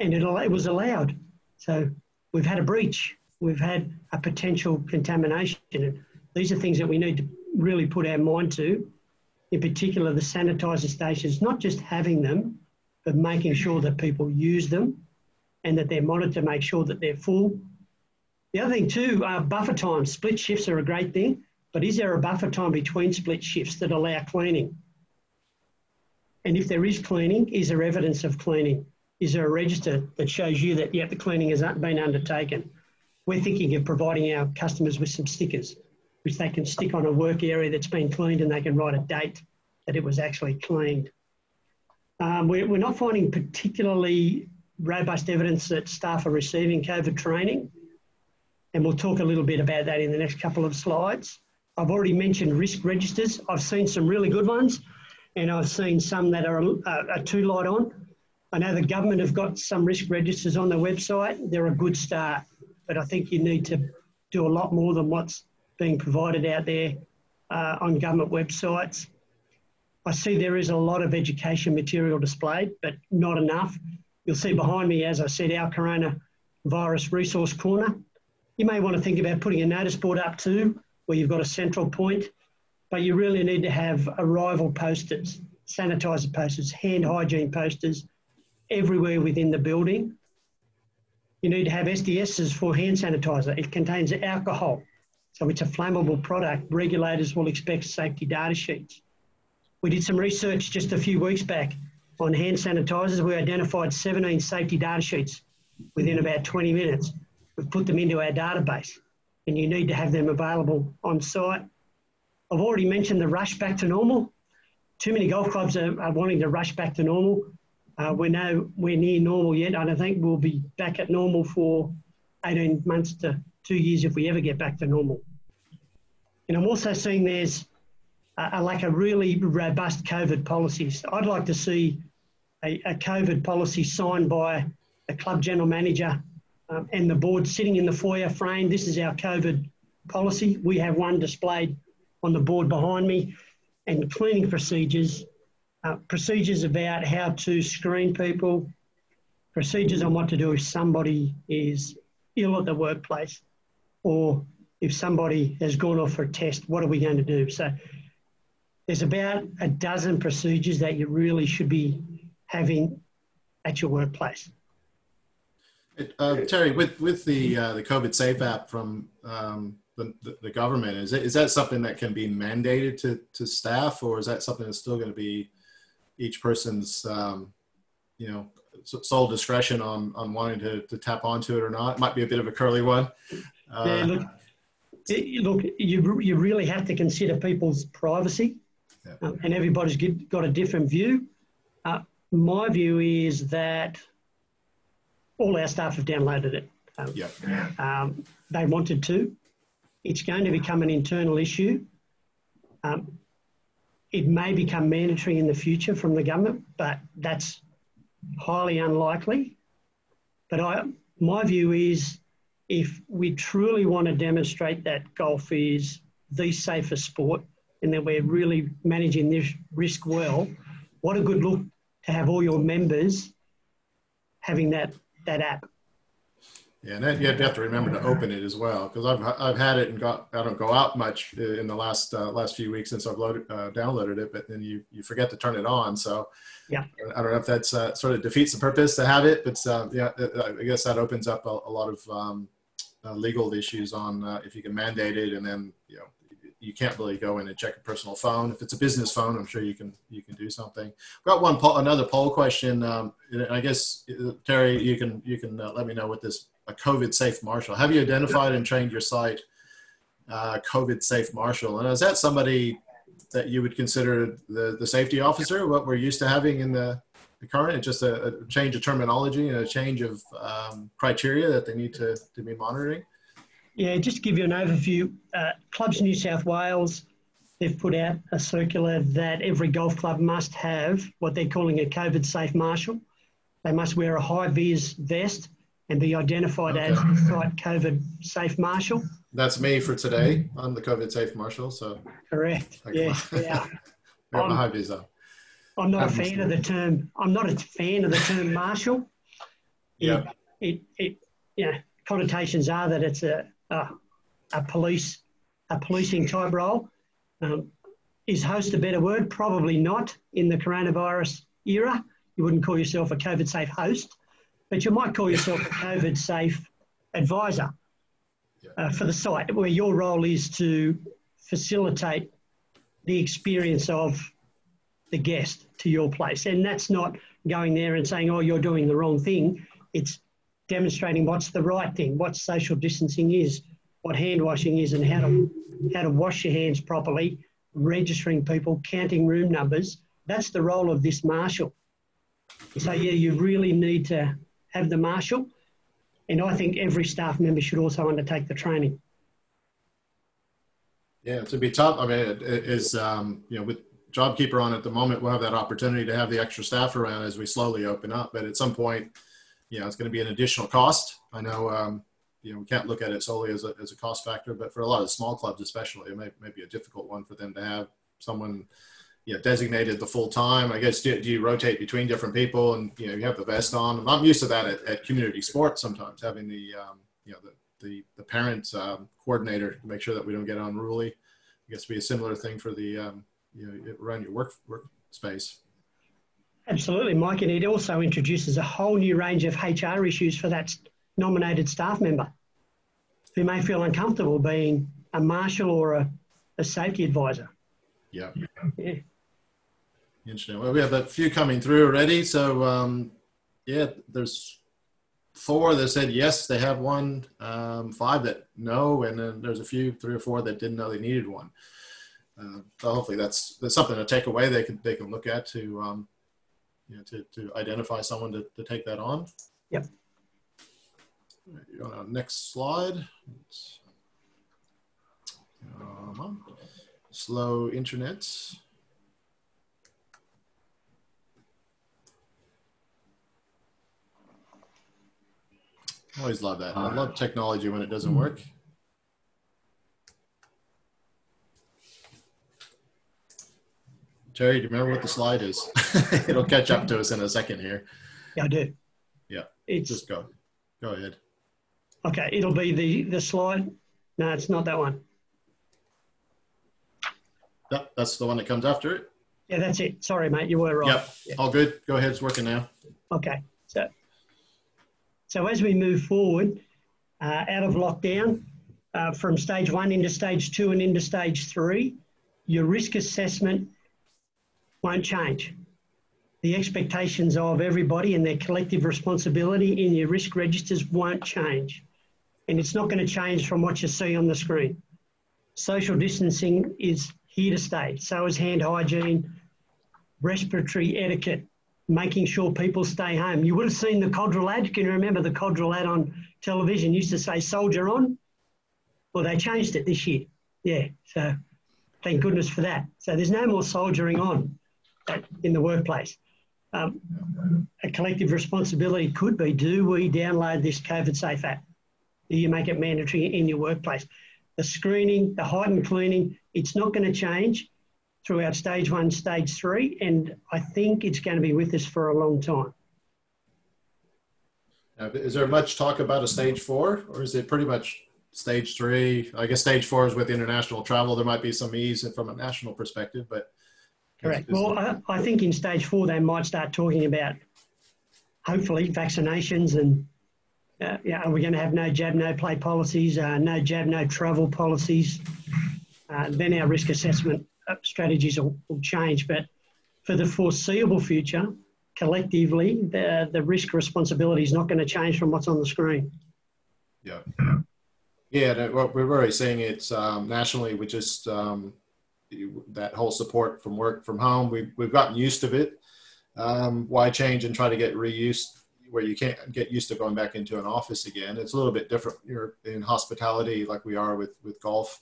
And it, it was allowed. So we've had a breach. We've had a potential contamination. These are things that we need to really put our mind to in particular the sanitizer stations, not just having them, but making sure that people use them and that they're monitored to make sure that they're full. The other thing too, uh, buffer time. Split shifts are a great thing, but is there a buffer time between split shifts that allow cleaning? And if there is cleaning, is there evidence of cleaning? Is there a register that shows you that, yep, the cleaning has been undertaken? We're thinking of providing our customers with some stickers which they can stick on a work area that's been cleaned and they can write a date that it was actually cleaned. Um, we're, we're not finding particularly robust evidence that staff are receiving COVID training, and we'll talk a little bit about that in the next couple of slides. I've already mentioned risk registers. I've seen some really good ones, and I've seen some that are, are, are too light on. I know the government have got some risk registers on their website. They're a good start, but I think you need to do a lot more than what's being provided out there uh, on government websites. I see there is a lot of education material displayed, but not enough. You'll see behind me, as I said, our coronavirus resource corner. You may want to think about putting a notice board up too, where you've got a central point, but you really need to have arrival posters, sanitizer posters, hand hygiene posters everywhere within the building. You need to have SDSs for hand sanitizer. It contains alcohol, so it's a flammable product. Regulators will expect safety data sheets. We did some research just a few weeks back on hand sanitizers. We identified 17 safety data sheets within about 20 minutes. We've put them into our database and you need to have them available on site. I've already mentioned the rush back to normal. Too many golf clubs are, are wanting to rush back to normal. Uh, we're near normal yet. I don't think we'll be back at normal for 18 months to two years if we ever get back to normal. And I'm also seeing there's a, a lack of really robust COVID policies. I'd like to see a, a COVID policy signed by a club general manager um, and the board sitting in the foyer frame. This is our COVID policy. We have one displayed on the board behind me and cleaning procedures, uh, procedures about how to screen people, procedures on what to do if somebody is ill at the workplace or if somebody has gone off for a test, what are we going to do? So there's about a dozen procedures that you really should be having at your workplace. Uh, Terry, with with the uh, the COVID Safe app from um, the, the, government, is it, is that something that can be mandated to, to staff, or is that something that's still going to be each person's um, you know sole discretion on on wanting to, to tap onto it or not? It might be a bit of a curly one. Uh, yeah, look, look, you, you really have to consider people's privacy, yeah. um, and everybody's get, got a different view. Uh, my view is that all our staff have downloaded it. Um, yeah. Um, they wanted to. It's going to become an internal issue. Um, it may become mandatory in the future from the government, but that's highly unlikely. But I, my view is if we truly want to demonstrate that golf is the safest sport and that we're really managing this risk well, what a good look to have all your members having that, that app. Yeah, and you have to remember to open it as well because I've I've had it and got I don't go out much in the last uh, last few weeks since I've loaded uh, downloaded it, but then you you forget to turn it on. So yeah, I don't know if that's uh, sort of defeats the purpose to have it, but uh, yeah, I guess that opens up a, a lot of um, uh, legal issues on uh, if you can mandate it, and then you know you can't really go in and check a personal phone. If it's a business phone, I'm sure you can you can do something. I've got one poll, another poll question. Um, I guess uh, Terry, you can you can uh, let me know what this a COVID safe marshal. Have you identified and trained your site uh, COVID safe marshal? And is that somebody that you would consider the, the safety officer, what we're used to having in the, the current, it's just a, a change of terminology and a change of um, criteria that they need to, to be monitoring? Yeah, just to give you an overview, uh, Clubs New South Wales, they've put out a circular that every golf club must have what they're calling a COVID safe marshal. They must wear a high vis vest and be identified Okay. as the site COVID safe marshal. That's me for today. I'm the COVID safe marshal, so Correct. Like- Yeah, yeah. I <laughs> got my high vis on. I'm not a fan of the term. I'm not a fan of the term marshal. Yeah. It, it, you know, connotations are that it's a, a, a police, a policing type role. Um, is host a better word? Probably not in the coronavirus era. You wouldn't call yourself a COVID safe host, but you might call yourself a <laughs> COVID safe advisor uh, for the site, where your role is to facilitate the experience of the guest to your place. And that's not going there and saying, oh, you're doing the wrong thing. It's demonstrating what's the right thing, what social distancing is, what hand washing is, and how to, how to wash your hands properly, registering people, counting room numbers. That's the role of this marshal. So, yeah, you really need to have the marshal. And I think every staff member should also undertake the training. Yeah, it's a be tough. I mean, it is um, you know with JobKeeper on at the moment, we'll have that opportunity to have the extra staff around as we slowly open up. But at some point, you know, it's going to be an additional cost. I know um, you know we can't look at it solely as a as a cost factor, but for a lot of small clubs, especially, it may, may be a difficult one for them to have someone you know, designated the full time. I guess do, do you rotate between different people, and you know you have the vest on. I'm used to that at, at community sports sometimes having the um, you know the the, the parent um, coordinator to make sure that we don't get unruly. I guess be a similar thing for the um, you know around your work workspace. Absolutely, Mike, and it also introduces a whole new range of HR issues for that nominated staff member who may feel uncomfortable being a marshal or a, a safety advisor. Yeah. Yeah. Interesting. Well, we have a few coming through already. So um, yeah, there's four that said yes, they have one. Um, five that no, and then there's a few, three or four that didn't know they needed one. Uh, so hopefully that's that's something to take away. They can they can look at to um, you know to, to identify someone to, to take that on. Yep. You want to next slide? Let's- Slow internet. I always love that. I love technology when it doesn't work. Terry, do you remember what the slide is? <laughs> It'll catch up to us in a second here. Yeah, I do. Yeah. It's Just go. Go ahead. okay. It'll be the the slide. No, it's not that one. Yep, that's the one that comes after it. Yeah, that's it. Sorry, mate. You were right. Yep. All good. Go ahead. It's working now. Okay. So, so as we move forward uh, out of lockdown, uh, from stage one into stage two and into stage three, your risk assessment won't change. The expectations of everybody and their collective responsibility in your risk registers won't change. And it's not going to change from what you see on the screen. Social distancing is here to stay. So is hand hygiene, respiratory etiquette, making sure people stay home. You would have seen the Codral ad. Can you remember the Codral ad on television? Used to say "Soldier on." Well, they changed it this year. Yeah, so thank goodness for that. So there's no more soldiering on in the workplace. Um, a collective responsibility could be: Do we download this COVID Safe app? Do you make it mandatory in your workplace? The screening, the heightened cleaning, it's not going to change throughout stage one, stage three, and I think it's going to be with us for a long time. Is there much talk about a stage four, or is it pretty much stage three? I guess stage four is with international travel. There might be some ease from a national perspective, but Correct. Well, I, I think in stage four, they might start talking about hopefully vaccinations and uh, yeah, are we going to have no jab, no play policies, uh, no jab, no travel policies? Uh, then our risk assessment uh, strategies will, will change. But for the foreseeable future, collectively, the, the risk responsibility is not going to change from what's on the screen. Yeah, Yeah, what we're already seeing it um, nationally. We're just um, that whole support from work from home. We've we've gotten used to it. Um, why change and try to get reused where you can't get used to going back into an office again? It's a little bit different. You're in hospitality like we are with with golf,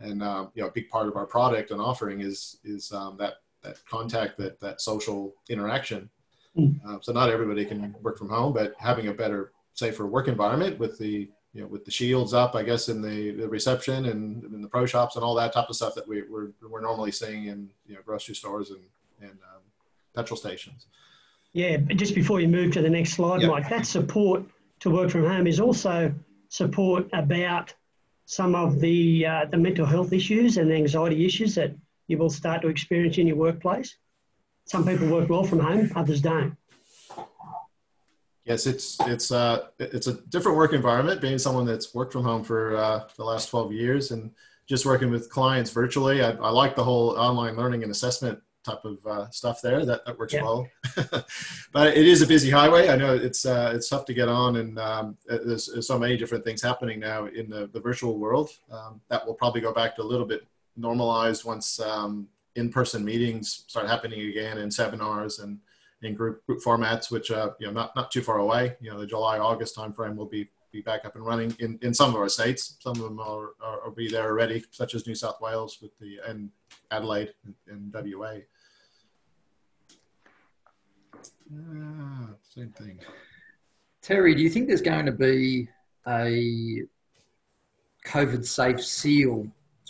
and um, you know a big part of our product and offering is is um, that that contact that that social interaction. Mm. Uh, so not everybody can work from home, but having a better safer work environment with the you know, with the shields up, I guess, in the, the reception and in the pro shops and all that type of stuff that we, we're, we're normally seeing in you know, grocery stores and, and um, petrol stations. Yeah, but just before you move to the next slide, yep. Mike, that support to work from home is also support about some of the uh, the mental health issues and anxiety issues that you will start to experience in your workplace. Some people work well from home, others don't. Yes, it's it's uh it's a different work environment. Being someone that's worked from home for uh, the last twelve years and just working with clients virtually, I, I like the whole online learning and assessment type of uh, stuff there. That that works yeah. well. <laughs> but it is a busy highway. I know it's uh, it's tough to get on, and um, there's, there's, so many different things happening now in the, the virtual world. Um, that will probably go back to a little bit normalized once um, in-person meetings start happening again and seminars and in group group formats, which uh, you know not not too far away. You know, the July August timeframe will be be back up and running in, in some of our states. Some of them are, are, are be there already, such as New South Wales with the and Adelaide and, and WA. Ah, same thing. Terry, do you think there's going to be a COVID safe seal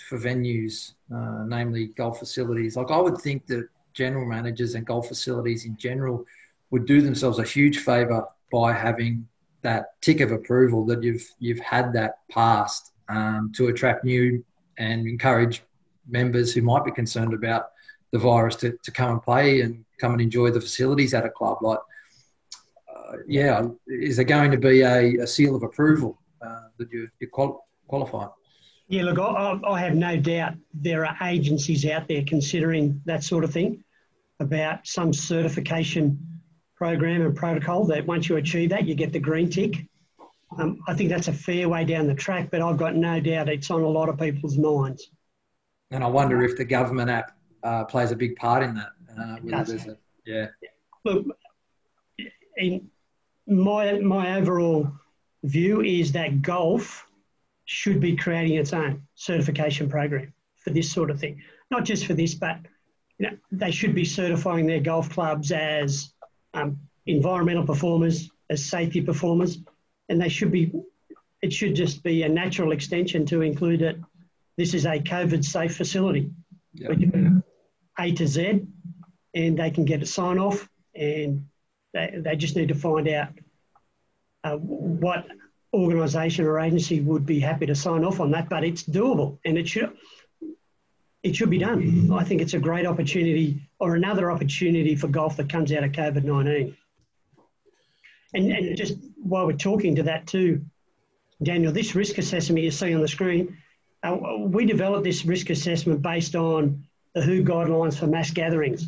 for venues, uh, namely golf facilities? Like I would think that general managers and golf facilities in general would do themselves a huge favour by having that tick of approval that you've you've had that passed um, to attract new and encourage members who might be concerned about the virus to, to come and play and come and enjoy the facilities at a club. Like, uh, yeah, is there going to be a, a seal of approval uh, that you, you qual- qualify? Yeah, look, I, I, have no doubt there are agencies out there considering that sort of thing about some certification program and protocol that once you achieve that, you get the green tick. Um, I think that's a fair way down the track, but I've got no doubt it's on a lot of people's minds. And I wonder if the government app uh, plays a big part in that. Uh, a, yeah. Look, in my my overall view is that golf should be creating its own certification program for this sort of thing. Not just for this, but you know, they should be certifying their golf clubs as um, environmental performers, as safety performers, and they should be. It should just be a natural extension to include it. This is a COVID safe facility, yep. A to Z, and they can get a sign off, and they, they just need to find out uh, what organisation or agency would be happy to sign off on that. But it's doable, and it should it should be done. I think it's a great opportunity or another opportunity for golf that comes out of COVID 19. And, and just while we're talking to that too, Daniel, this risk assessment you see on the screen, uh, we developed this risk assessment based on the WHO guidelines for mass gatherings.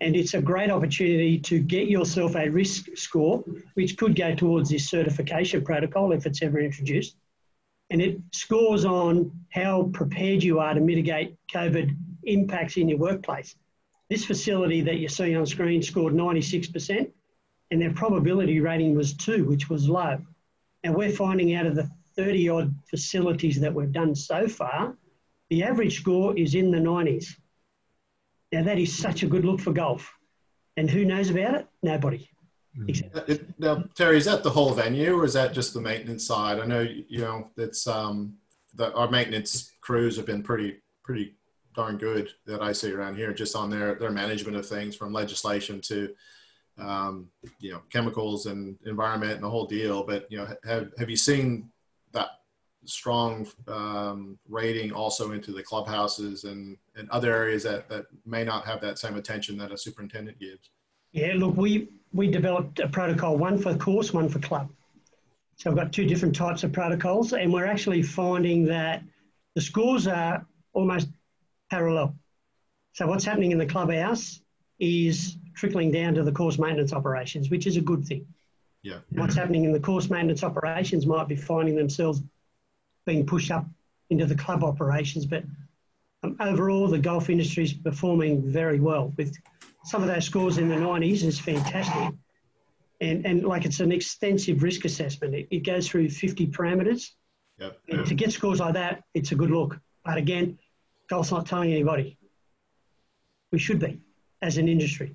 And it's a great opportunity to get yourself a risk score, which could go towards this certification protocol if it's ever introduced and it scores on how prepared you are to mitigate COVID impacts in your workplace. This facility that you see on screen scored 96%, and their probability rating was two, which was low. And we're finding out of the 30 odd facilities that we've done so far, the average score is in the 90s. Now, that is such a good look for golf. And who knows about it? Nobody. Exactly. Now, Terry, is that the whole venue, or is that just the maintenance side? I know you know it's um, the, our maintenance crews have been pretty pretty darn good that I see around here, just on their their management of things, from legislation to um, you know chemicals and environment and the whole deal. But you know, have have you seen that strong um, rating also into the clubhouses and and other areas that that may not have that same attention that a superintendent gives? Yeah, look, we we developed a protocol, one for course, one for club. So I've got two different types of protocols, and we're actually finding that the scores are almost parallel. So what's happening in the clubhouse is trickling down to the course maintenance operations, which is a good thing. Yeah. What's happening in the course maintenance operations might be finding themselves being pushed up into the club operations, but Um, overall, the golf industry is performing very well with some of those scores in the 90s is fantastic. And, and like it's an extensive risk assessment. It, it goes through 50 parameters. Yep. And to get scores like that, it's a good look. But again, golf's not telling anybody. We should be as an industry.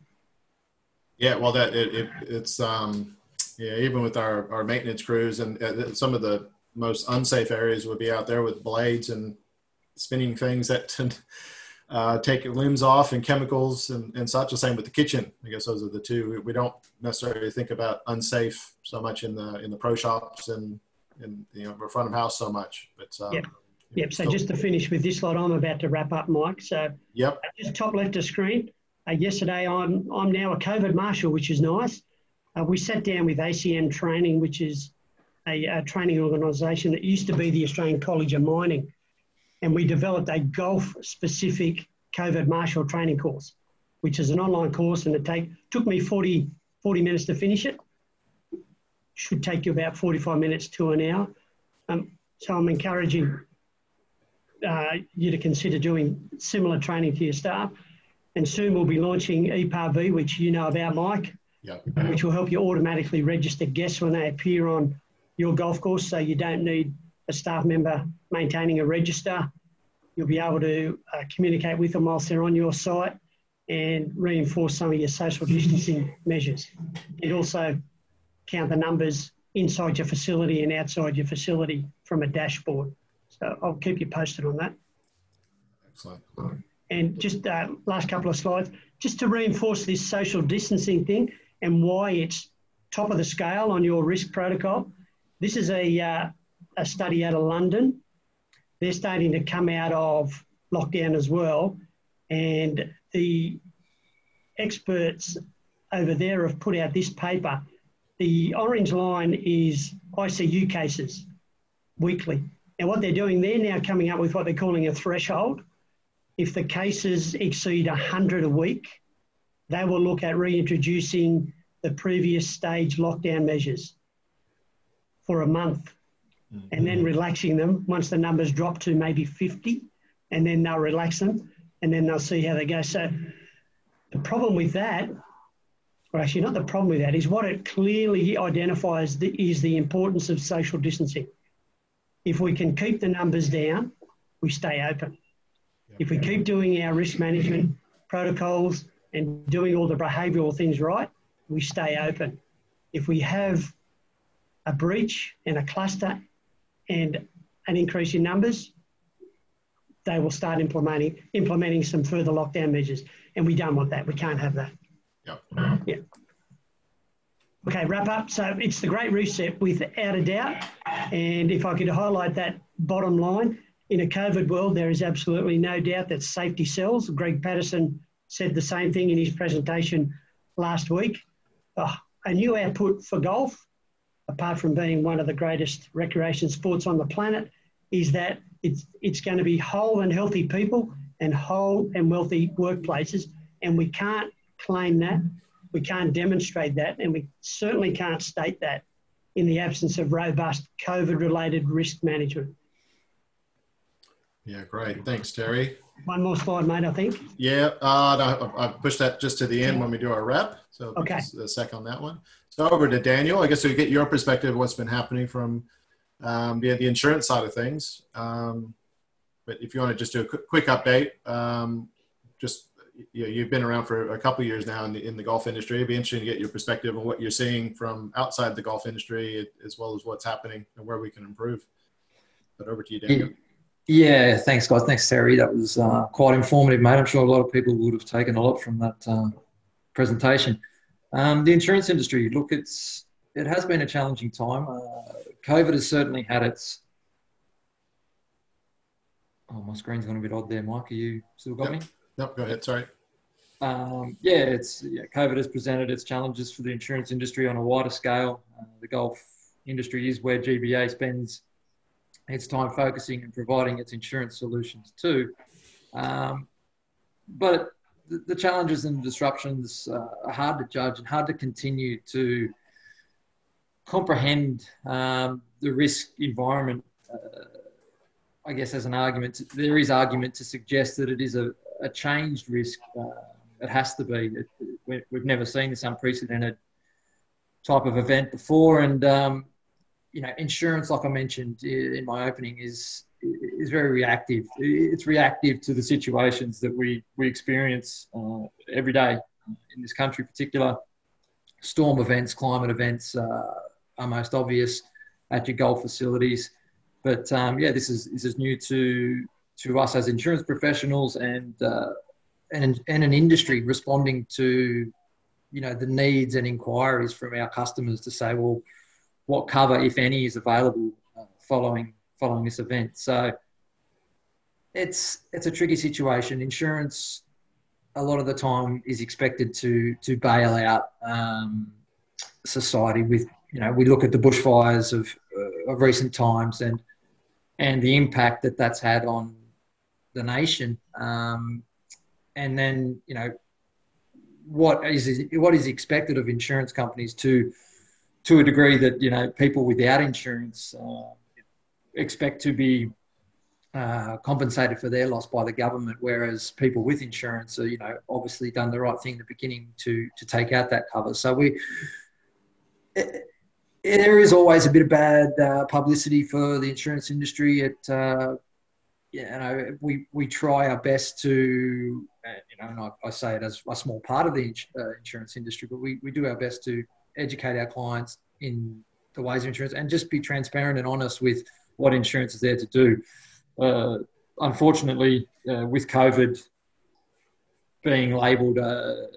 Yeah, well, that it, it it's um, yeah, even with our our maintenance crews and uh, some of the most unsafe areas would be out there with blades and spinning things that <laughs> uh, take limbs off and chemicals and, and such. The same with the kitchen. I guess those are the two. We, don't necessarily think about unsafe so much in the in the pro shops and in you know front of house so much. But um, Yep. Yep. So just to finish with this slide, I'm about to wrap up, Mike. So Yep. just top left of screen. Uh, yesterday, I'm I'm now a COVID marshal, which is nice. Uh, we sat down with ACM Training, which is a, a training organisation that used to be the Australian College of Mining, and we developed a golf-specific COVID marshal training course, which is an online course, and it take took me 40, 40 minutes to finish it. Should take you about 45 minutes to an hour. Um, so I'm encouraging uh, you to consider doing similar training to your staff. And soon we'll be launching EPARV, which you know about, Mike, Yep. which will help you automatically register guests when they appear on your golf course. So you don't need a staff member maintaining a register. You'll be able to uh, communicate with them whilst they're on your site and reinforce some of your social distancing measures. It also count the numbers inside your facility and outside your facility from a dashboard. So I'll keep you posted on that. Excellent. And just uh, last couple of slides, just to reinforce this social distancing thing and why it's top of the scale on your risk protocol. This is a, uh, a study out of London. They're starting to come out of lockdown as well. And the experts over there have put out this paper. The orange line is ICU cases weekly. And what they're doing, they're now coming up with what they're calling a threshold if the cases exceed 100 a week, they will look at reintroducing the previous stage lockdown measures for a month and then mm-hmm. relaxing them once the numbers drop to maybe 50 and then they'll relax them and then they'll see how they go. So the problem with that, or actually not the problem with that, is what it clearly identifies the, is the importance of social distancing. If we can keep the numbers down, we stay open. If we keep doing our risk management protocols and doing all the behavioural things right, we stay open. If we have a breach and a cluster and an increase in numbers, they will start implementing implementing some further lockdown measures. And we don't want that. We can't have that. Yep. Yeah. Okay, wrap up. So it's the great reset without a doubt. And if I could highlight that bottom line, in a COVID world, there is absolutely no doubt that safety sells. Greg Patterson said the same thing in his presentation last week. Oh, a new output for golf, apart from being one of the greatest recreation sports on the planet, is that it's, it's going to be whole and healthy people and whole and wealthy workplaces. And we can't claim that, we can't demonstrate that, and we certainly can't state that in the absence of robust COVID related risk management. Yeah, great. Thanks, Terry. One more slide, mate, I think. Yeah, uh, no, I pushed that just to the end when we do our rep. So Okay. a sec on that one. Over to Daniel. I guess we get your perspective of what's been happening from um, the, the insurance side of things. Um, but if you want to just do a quick, quick update, um, just you you've been around for a couple years now in the, in the golf industry. It'd be interesting to get your perspective on what you're seeing from outside the golf industry, as well as what's happening and where we can improve. But over to you, Daniel. Yeah, thanks, guys. Thanks, Terry. That was uh, quite informative, mate. I'm sure a lot of people would have taken a lot from that uh, presentation. Um, the insurance industry, look, it's it has been a challenging time. Uh, COVID has certainly had its. Oh, my screen's gone a bit odd there, Mike. Are you still got Yep. me? Nope, go ahead. Sorry. Um, yeah, it's yeah, COVID has presented its challenges for the insurance industry on a wider scale. Uh, the golf industry is where GBA spends its time focusing and providing its insurance solutions too. Um, but the, the challenges and disruptions uh, are hard to judge and hard to continue to comprehend um, the risk environment uh, I guess, as an argument, there is argument to suggest that it is a, a changed risk. Uh, it has to be. It, we've never seen this unprecedented type of event before, and um, you know, insurance, like I mentioned in my opening, is is very reactive. It's reactive to the situations that we we experience uh, every day in this country, particular storm events, climate events uh, are most obvious at your golf facilities. But um, yeah, this is this is new to to us as insurance professionals and uh, and and an industry responding to you know the needs and inquiries from our customers to say, well, what cover, if any, is available uh, following following this event. So it's it's a tricky situation. Insurance a lot of the time is expected to to bail out um, society with you know we look at the bushfires of uh, of recent times and and the impact that that's had on the nation um, and then you know what is what is expected of insurance companies to to a degree that you know people without insurance uh, expect to be uh, compensated for their loss by the government, whereas people with insurance are, you know, obviously done the right thing in the beginning to to take out that cover. So we, it, there is always a bit of bad uh, publicity for the insurance industry. It, uh, you know, we we try our best to, uh, you know, and I, I, say it as a small part of the ins- uh, insurance industry, but we we do our best to educate our clients in the ways of insurance and just be transparent and honest with what insurance is there to do uh, unfortunately, uh, with COVID being labelled a,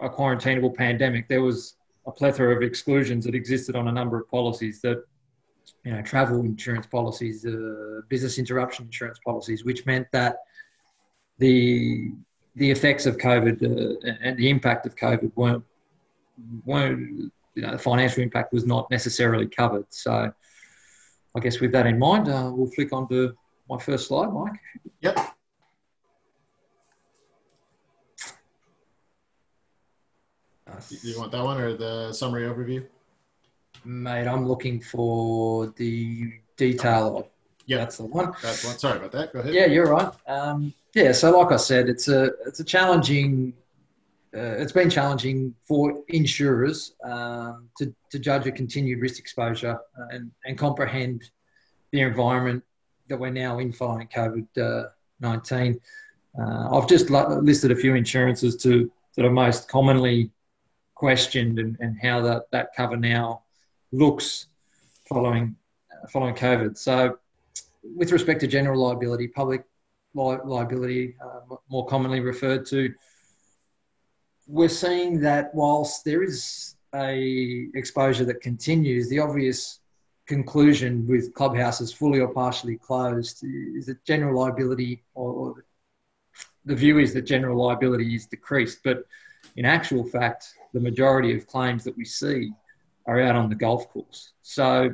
a quarantinable pandemic, there was a plethora of exclusions that existed on a number of policies that, you know, travel insurance policies, uh, business interruption insurance policies, which meant that the the effects of COVID uh, and the impact of COVID weren't weren't you know the financial impact was not necessarily covered. So I guess with that in mind, uh, we'll flick on to my first slide, Mike. Yep. Do you want that one or the summary overview? Mate, I'm looking for the detail. Yeah, that's the one. That's one. Sorry about that. Go ahead. Yeah, you're right. Um, yeah, so like I said, it's a it's a challenging uh, it's been challenging for insurers um, to, to judge a continued risk exposure uh, and, and comprehend the environment that we're now in following COVID 19. Uh, I've just listed a few insurances to, that are most commonly questioned and, and how that, that cover now looks following, uh, following COVID. So, with respect to general liability, public li- liability, uh, more commonly referred to, we're seeing that whilst there is a exposure that continues, the obvious conclusion with clubhouses fully or partially closed is that general liability or the view is that general liability is decreased. But in actual fact, the majority of claims that we see are out on the golf course. So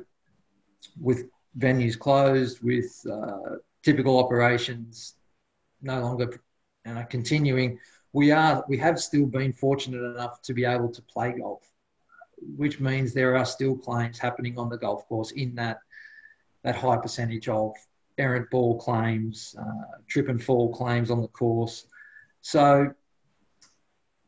with venues closed, with uh, typical operations no longer uh, continuing, we are we have still been fortunate enough to be able to play golf, which means there are still claims happening on the golf course in that that high percentage of errant ball claims, uh, trip and fall claims on the course. So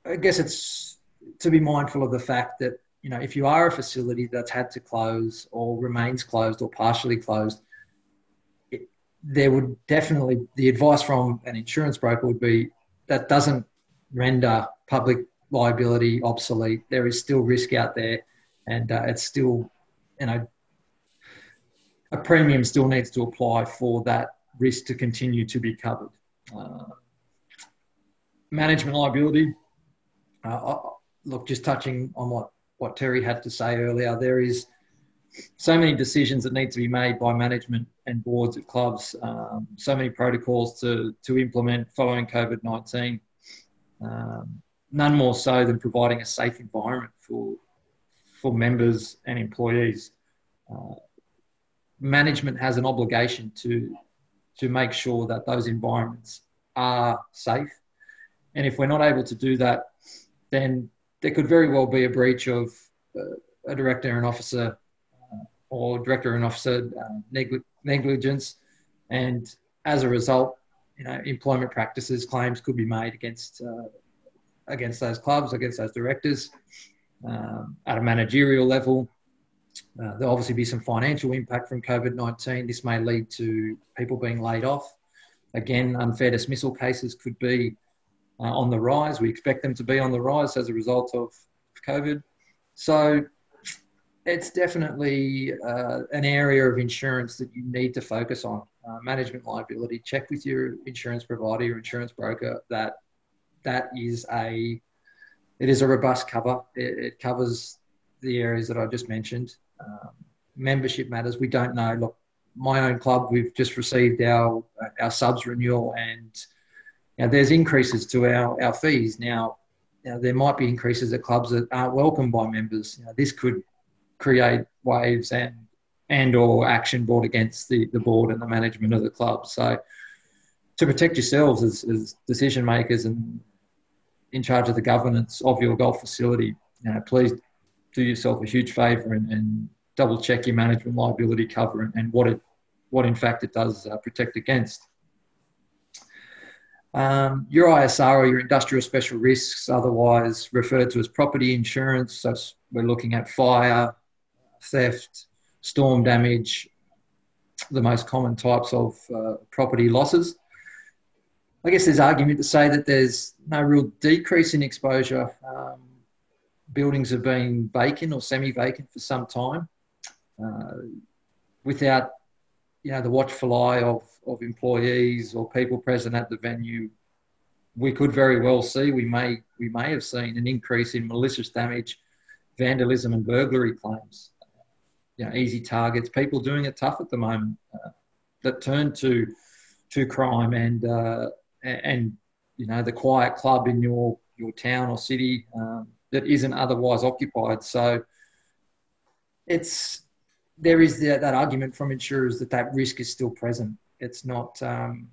I guess it's to be mindful of the fact that you know if you are a facility that's had to close or remains closed or partially closed, there would definitely the advice from an insurance broker would be that doesn't render public liability obsolete. There is still risk out there, and uh, it's still, you know, a premium still needs to apply for that risk to continue to be covered. Uh, management liability. Uh, look, just touching on what, what Terry had to say earlier, there is so many decisions that need to be made by management and boards of clubs, um, so many protocols to, to implement following COVID 19 um, none more so than providing a safe environment for for members and employees. Uh, management has an obligation to to make sure that those environments are safe, and if we're not able to do that, then there could very well be a breach of uh, a director and officer uh, or director and officer uh, negligence And as a result, you know, employment practices claims could be made against uh, against those clubs, against those directors um, at a managerial level. Uh, there'll obviously be some financial impact from COVID 19. This may lead to people being laid off. Again, unfair dismissal cases could be uh, on the rise. We expect them to be on the rise as a result of COVID. So it's definitely uh, an area of insurance that you need to focus on. Uh, management liability. Check with your insurance provider, your insurance broker that that is a it is a robust cover. It, it covers the areas that I just mentioned. Um, membership matters. We don't know. Look, my own club, we've just received our our subs renewal, and you know, there's increases to our, our fees now. You know, there might be increases at clubs that aren't welcomed by members. You know, this could create waves and and or action brought against the, the board and the management of the club. So to protect yourselves as, as decision makers and in charge of the governance of your golf facility, you know, please do yourself a huge favour and, and, double check your management liability cover and, and what it what in fact it does uh, protect against. Um, your ISR or your industrial special risks, otherwise referred to as property insurance, so we're looking at fire, theft, storm damage, the most common types of uh, property losses. I guess there's argument to say that there's no real decrease in exposure. Um, buildings have been vacant or semi-vacant for some time, uh, without you know the watchful eye of, of employees or people present at the venue. We could very well see we may we may have seen an increase in malicious damage, vandalism, and burglary claims you know, easy targets, people doing it tough at the moment uh, that turn to to crime and uh, and you know the quiet club in your your town or city um, that isn't otherwise occupied. So it's there is the, that argument from insurers that that risk is still present. It's not um,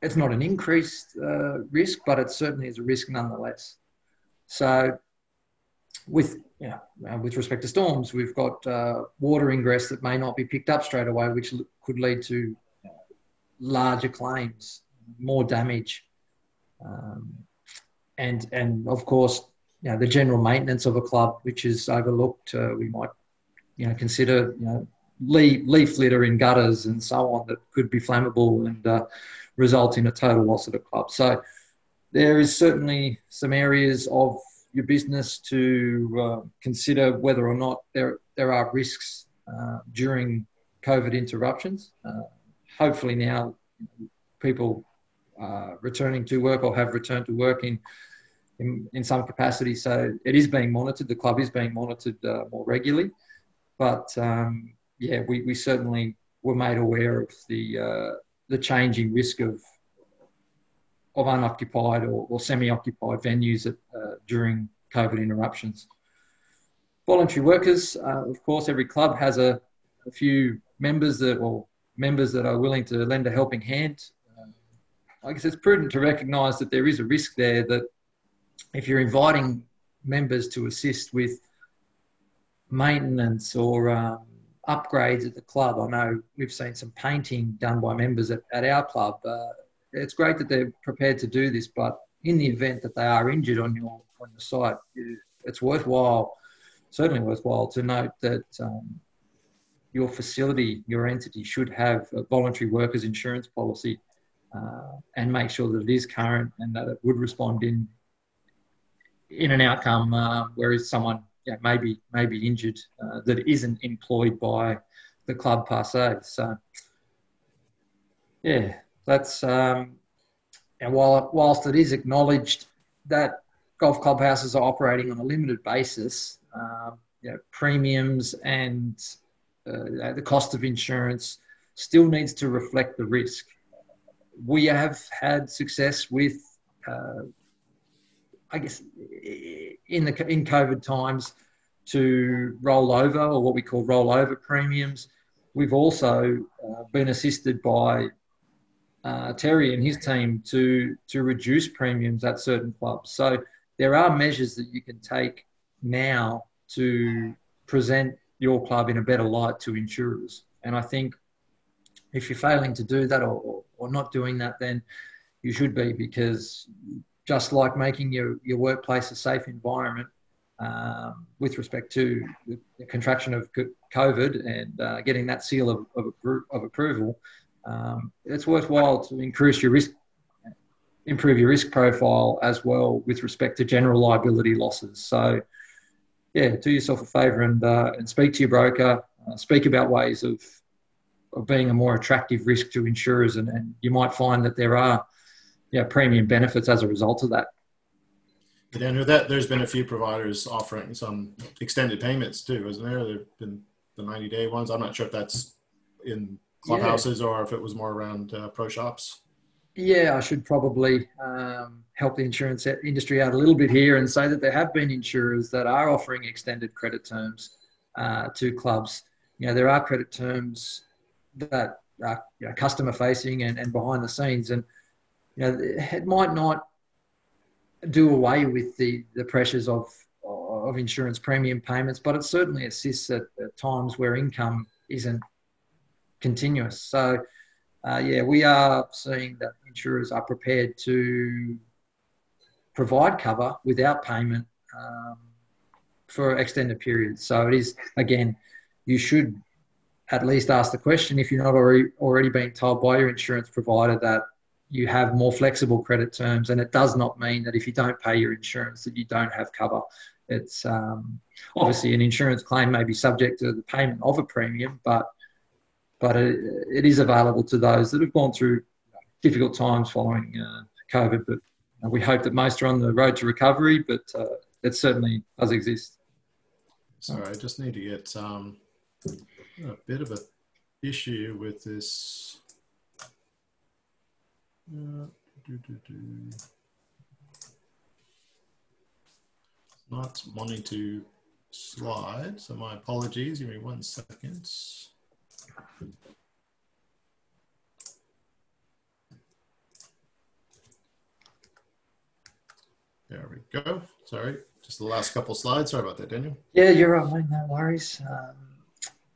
it's not an increased uh, risk, but it certainly is a risk nonetheless. So with yeah, uh, with respect to storms, we've got uh, water ingress that may not be picked up straight away, which l- could lead to larger claims, more damage, um, and and of course, you know, the general maintenance of a club, which is overlooked. Uh, we might, you know, consider you know leaf, leaf litter in gutters and so on that could be flammable and uh, result in a total loss of the club. So there is certainly some areas of your business to uh, consider whether or not there there are risks uh, during COVID interruptions. Uh, hopefully now people returning to work or have returned to work in, in, in some capacity. So it is being monitored. The club is being monitored uh, more regularly. But um, yeah, we, we certainly were made aware of the uh, the changing risk of of unoccupied or, or semi-occupied venues at, uh, during COVID interruptions. Voluntary workers, uh, of course, every club has a, a, few members that or members that are willing to lend a helping hand. Uh, I guess it's prudent to recognise that there is a risk there that if you're inviting members to assist with maintenance or um, upgrades at the club. I know we've seen some painting done by members at, at our club. Uh, it's great that they're prepared to do this, but in the event that they are injured on your on your site, it's worthwhile, certainly worthwhile, to note that um, your facility, your entity, should have a voluntary workers insurance policy, uh, and make sure that it is current and that it would respond in in an outcome uh, where someone yeah, maybe maybe injured uh, that isn't employed by the club per se. So yeah, that's um, and while whilst it is acknowledged that golf clubhouses are operating on a limited basis, um, you know, premiums and uh, the cost of insurance still needs to reflect the risk. We have had success with, uh, I guess, in the in COVID times, to roll over or what we call rollover premiums. We've also uh, been assisted by uh, Terry and his team to to reduce premiums at certain clubs. So there are measures that you can take now to present your club in a better light to insurers. And I think if you're failing to do that or, or not doing that, then you should be because just like making your, your workplace a safe environment um, with respect to the, contraction of COVID and uh, getting that seal of, of, of approval, um, it's worthwhile to increase your risk, improve your risk profile as well with respect to general liability losses. So, yeah, do yourself a favour and uh, and speak to your broker. Uh, speak about ways of of being a more attractive risk to insurers, and, and you might find that there are yeah premium benefits as a result of that. But Andrew, that there's been a few providers offering some extended payments too, isn't there? There've been the 90 day ones. I'm not sure if that's in clubhouses yeah. or if it was more around uh, pro shops. Yeah, I should probably um, help the insurance industry out a little bit here and say that there have been insurers that are offering extended credit terms uh, to clubs. You know, there are credit terms that are you know, customer facing and, and behind the scenes, and you know, it might not do away with the, the pressures of of insurance premium payments, but it certainly assists at, at times where income isn't continuous. So, uh, yeah, we are seeing that insurers are prepared to provide cover without payment um, for extended periods. So it is again, you should at least ask the question if you're not already already being told by your insurance provider that you have more flexible credit terms, and it does not mean that if you don't pay your insurance that you don't have cover. It's um, obviously an insurance claim may be subject to the payment of a premium, but but it, it is available to those that have gone through difficult times following uh, COVID. But we hope that most are on the road to recovery, but uh, it certainly does exist. Sorry, I just need to get um, a bit of an issue with this. Uh, do. Not wanting to slide, so my apologies. Give me one second. There we go. Sorry, just the last couple slides. Sorry about that, Daniel. Yeah, you're right. No worries. Um,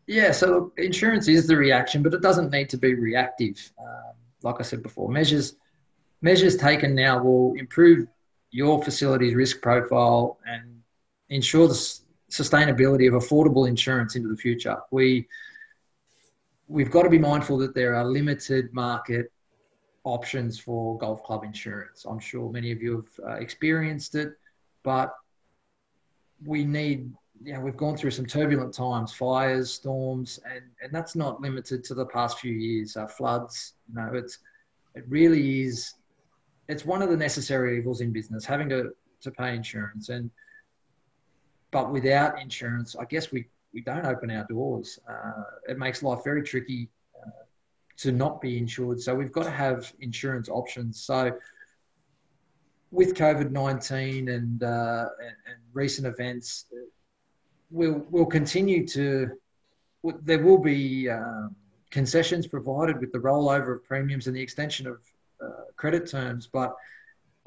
yeah, so insurance is the reaction, but it doesn't need to be reactive. Um, like I said before, measures measures taken now will improve your facility's risk profile and ensure the sustainability of affordable insurance into the future. We we've got to be mindful that there are limited market options for golf club insurance. I'm sure many of you have uh, experienced it, but we need, you know, we've gone through some turbulent times, fires, storms, and, and that's not limited to the past few years, uh, floods. You know, it's, it really is, it's one of the necessary evils in business, having to, to pay insurance. And, but without insurance, I guess we, we don't open our doors. Uh, it makes life very tricky to not be insured. So we've got to have insurance options. So with COVID nineteen and, uh, and, and recent events, we'll we'll continue to. There will be um, concessions provided with the rollover of premiums and the extension of uh, credit terms, but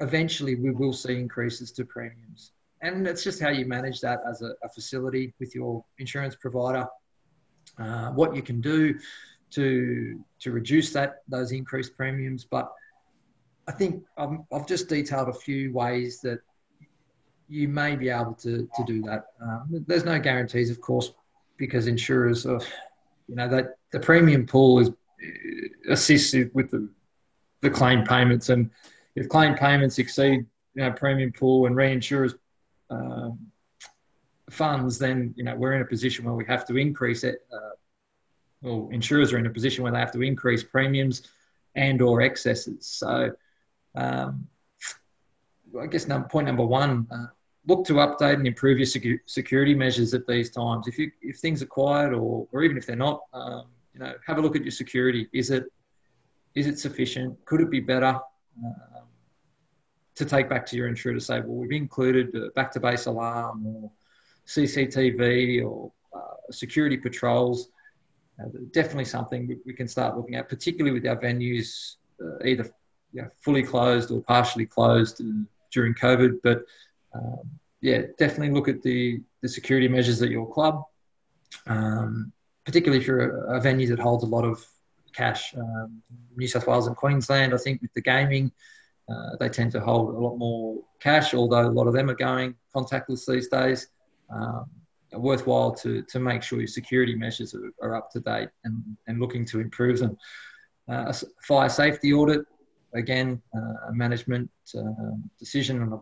eventually we will see increases to premiums. And it's just how you manage that as a, a facility with your insurance provider. Uh, what you can do to to reduce that those increased premiums. But I think i have just detailed a few ways that you may be able to to do that. Um, there's no guarantees, of course, because insurers are, you know, that the premium pool is assists with the the claim payments, and if claim payments exceed you know premium pool and reinsurers. Um, funds, then you know we're in a position where we have to increase it, uh, well, insurers are in a position where they have to increase premiums and or excesses. So um, I guess number, point number one, uh, look to update and improve your secu- security measures at these times. If you if things are quiet or or even if they're not, um, you know, have a look at your security. Is it is it sufficient? Could it be better? Um, to take back to your insurer to say, well, we've included back to base alarm or CCTV or uh, security patrols uh, definitely something we, we, can start looking at, particularly with our venues uh, either you know, fully closed or partially closed during COVID. But um, yeah, definitely look at the, the security measures at your club, um, particularly if you're a, a, venue that holds a lot of cash. Um, New South Wales and Queensland, I think, with the gaming, uh, they tend to hold a lot more cash, although a lot of them are going contactless these days. Um, worthwhile to, to make sure your security measures are, are up to date and, and looking to improve them. Uh, a fire safety audit, again, uh, a management uh, decision, and I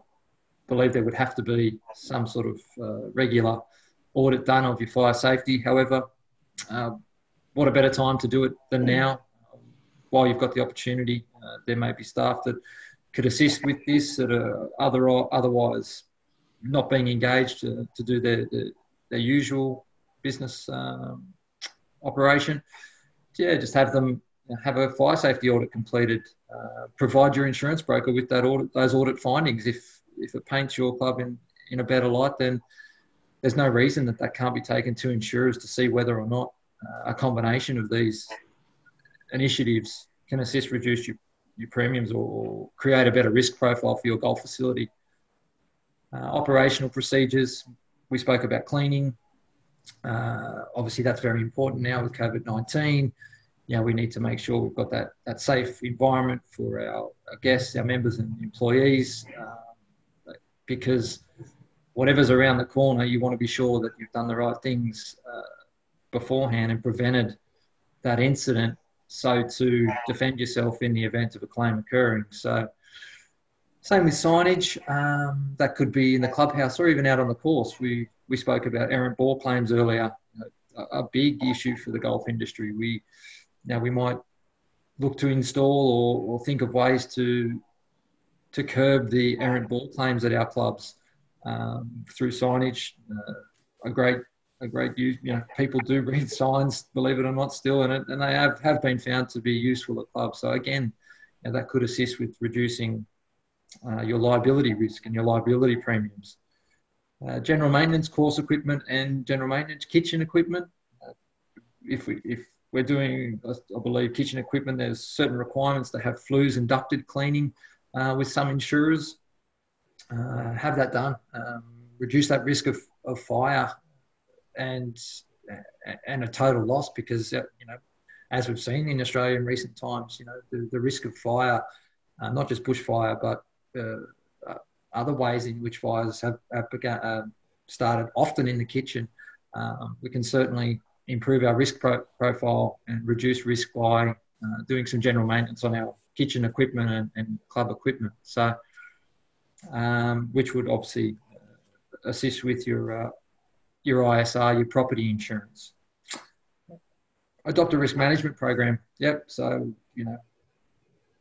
believe there would have to be some sort of uh, regular audit done of your fire safety. However, uh, what a better time to do it than now? While you've got the opportunity, uh, there may be staff that could assist with this that are other, otherwise not being engaged to, to do their, their, their, usual business um, operation. Yeah, just have them have a fire safety audit completed. Uh, provide your insurance broker with that audit, those audit findings. If if it paints your club in, in a better light, then there's no reason that that can't be taken to insurers to see whether or not uh, a combination of these initiatives can assist reduce your, your premiums or create a better risk profile for your golf facility. Uh, operational procedures, we spoke about cleaning. Uh, obviously, that's very important now with COVID 19. You know, we need to make sure we've got that, that safe environment for our, our guests, our members, and employees uh, because whatever's around the corner, you want to be sure that you've done the right things uh, beforehand and prevented that incident so to defend yourself in the event of a claim occurring. So, same with signage. Um, that could be in the clubhouse or even out on the course. We we spoke about errant ball claims earlier. A, a big issue for the golf industry. We now we might look to install or, or think of ways to to curb the errant ball claims at our clubs um, through signage. Uh, a great, a great use. You know, people do read <laughs> signs, believe it or not, still, and it, and they have, have been found to be useful at clubs. So again, you know, that could assist with reducing uh, your liability risk and your liability premiums. Uh, general maintenance course equipment and general maintenance kitchen equipment. Uh, if we if we're doing, I believe, kitchen equipment, there's certain requirements to have flues and ducted cleaning uh, with some insurers uh, have that done, um, reduce that risk of, of fire and and a total loss because uh, you know as we've seen in Australia in recent times, you know the, the risk of fire, uh, not just bushfire, but uh, uh other ways in which fires have, have begun, uh, started, often in the kitchen. Um, we can certainly improve our risk pro- profile and reduce risk by doing some general maintenance on our kitchen equipment and, and club equipment. So um, which would obviously uh, assist with your uh, your ISR, your property insurance. Adopt a risk management program. Yep. So you know,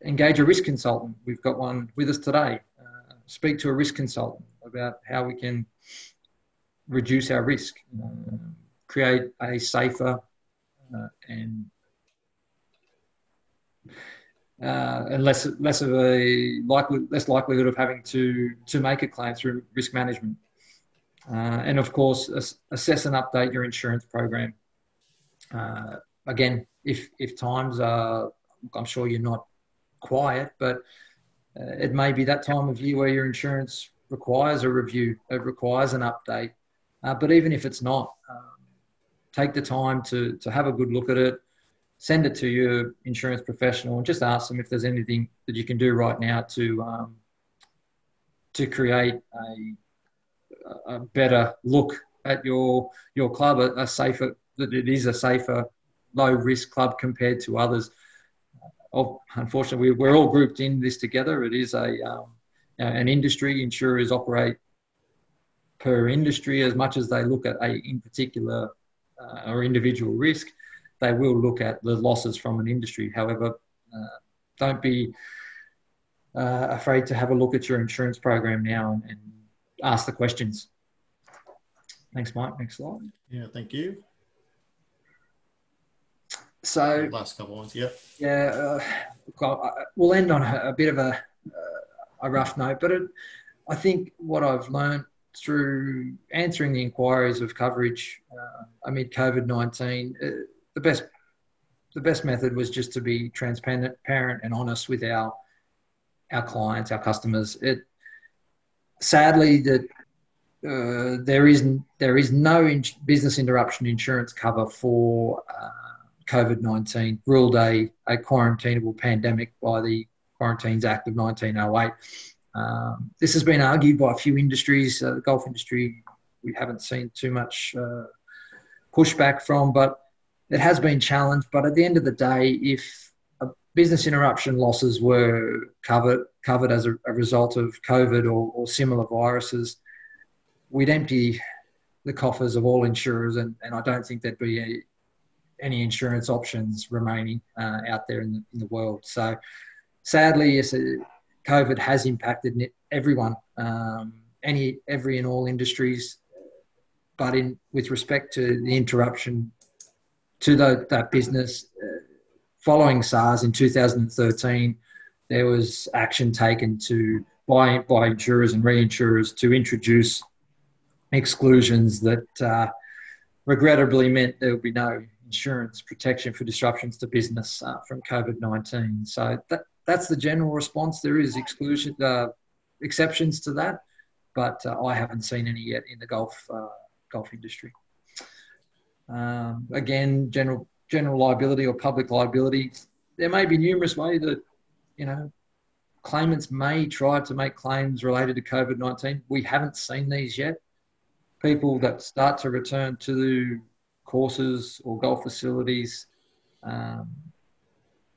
engage a risk consultant. We've got one with us today. Uh, speak to a risk consultant about how we can reduce our risk, uh, create a safer uh, and uh, and less less of a likely less likelihood of having to to make a claim through risk management. Uh, and of course, assess and update your insurance program. Uh, again, if if times are, I'm sure you're not quiet, but uh, it may be that time of year where your insurance requires a review, it requires an update. Uh, but even if it's not, um, take the time to to have a good look at it send it to your insurance professional and just ask them if there's anything that you can do right now to um, to create a, a better look at your your club, a, a, safer that it is a safer, low risk club compared to others. Uh, unfortunately, we're all grouped in this together. It is a um, an industry. Insurers operate per industry as much as they look at a in particular uh, or individual risk they will look at the losses from an industry. However, uh, don't be uh, afraid to have a look at your insurance program now and, and, ask the questions. Thanks, Mike. Next slide. Yeah, thank you. So last couple of ones, yeah. Yeah, uh, we'll end on a, a bit of a, a rough note, but it, I think what I've learned through answering the inquiries of coverage uh, amid COVID 19, uh, the best the best method was just to be transparent parent, and honest with our our clients, our customers. It sadly that uh, there is there is no in- business interruption insurance cover for uh, COVID 19, ruled a, a quarantinable pandemic by the Quarantines Act of 1908. Um, this has been argued by a few industries. Uh, the golf industry, we haven't seen too much uh, pushback from, but it has been challenged. But at the end of the day, if business interruption losses were covered covered as a, a result of COVID or, or, similar viruses, we'd empty the coffers of all insurers, and, and I don't think there'd be any, any insurance options remaining uh, out there in the, in the world. So, sadly, yes, COVID has impacted everyone, um, any every and all industries. But in with respect to the interruption to the, that business, uh, following SARS in 2013, there was action taken to by by insurers and reinsurers to introduce exclusions that uh, regrettably meant there would be no insurance protection for disruptions to business uh, from COVID 19. So that, that's the general response. There is exclusion uh, exceptions to that, but uh, I haven't seen any yet in the golf uh, golf industry. Um, again, general general liability or public liability. There may be numerous ways that you know claimants may try to make claims related to COVID 19. We haven't seen these yet. People that start to return to courses or golf facilities um,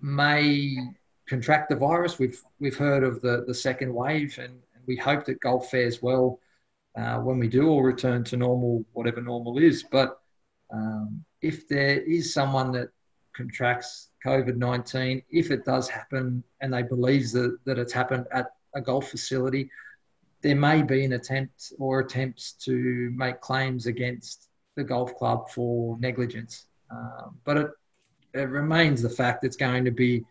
may contract the virus. We've we've heard of the the second wave, and, and we hope that golf fares well uh, when we do all return to normal, whatever normal is. But um, if there is someone that contracts COVID 19, if it does happen and they believe that, that it's happened at a golf facility, there may be an attempt or attempts to make claims against the golf club for negligence. Um, but it, it remains the fact it's going to be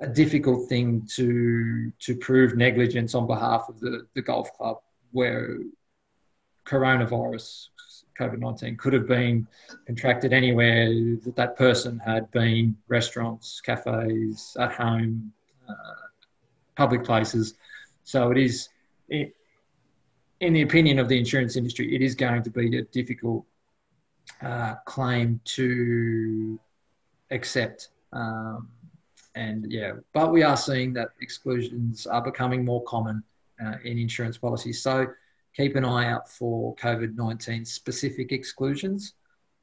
a difficult thing to to prove negligence on behalf of the, the golf club where coronavirus COVID 19 could have been contracted anywhere that that person had been restaurants, cafes, at home, uh, public places. So it is, it, in the opinion of the insurance industry, it is going to be a difficult uh, claim to accept. Um, and yeah, but we are seeing that exclusions are becoming more common uh, in insurance policies. So keep an eye out for COVID 19 specific exclusions.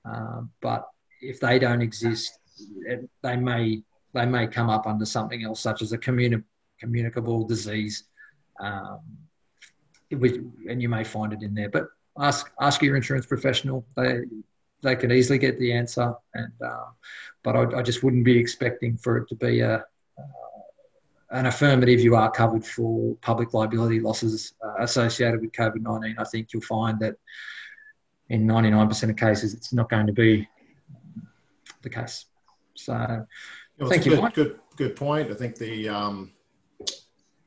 Uh, but if they don't exist, it, they may they may come up under something else, such as a communi- communicable disease, um, which, and you may find it in there. But ask ask your insurance professional; they they can easily get the answer. And uh, but I, I, just wouldn't be expecting for it to be a an affirmative, you are covered for public liability losses uh, associated with COVID 19. I think you'll find that in 99% of cases, it's not going to be the case. So, thank you. Good, good, good point. I think the um,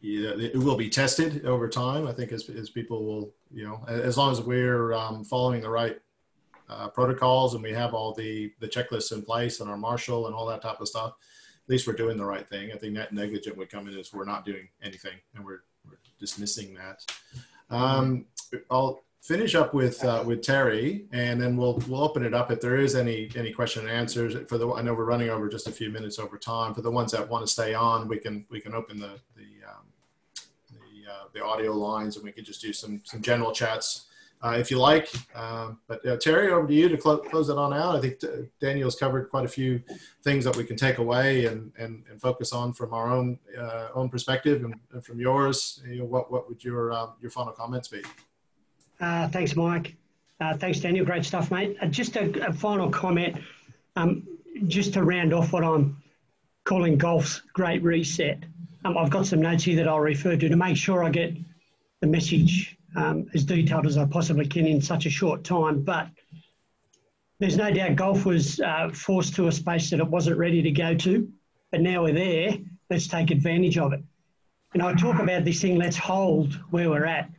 yeah, it will be tested over time. I think as, as people will, you know, as long as we're um, following the right uh, protocols and we have all the the checklists in place and our marshal and all that type of stuff at least we're doing the right thing. I think net negligent would come in as we're not doing anything and we're, we're dismissing that. Um, I'll finish up with uh, with Terry, and then we'll we'll open it up if there is any any question and answers. For the I know we're running over just a few minutes over time. For the ones that want to stay on, we can we can open the the um, the, uh, the audio lines, and we can just do some some general chats uh, if you like. Um, but uh, Terry, over to you to cl- close it on out. I think uh, Daniel's covered quite a few things that we can take away and, and, and focus on from our own uh, own perspective and, and, from yours. You know, what what would your uh, your final comments be? Uh, thanks, Mike. thanks, Daniel. Great stuff, mate. just a, a, final comment, um, just to round off what I'm calling golf's great reset. Um, I've got some notes here that I'll refer to to make sure I get the message um, as detailed as I possibly can in such a short time. But there's no doubt golf was uh, forced to a space that it wasn't ready to go to. But now we're there, let's take advantage of it. And I talk about this thing, let's hold where we're at.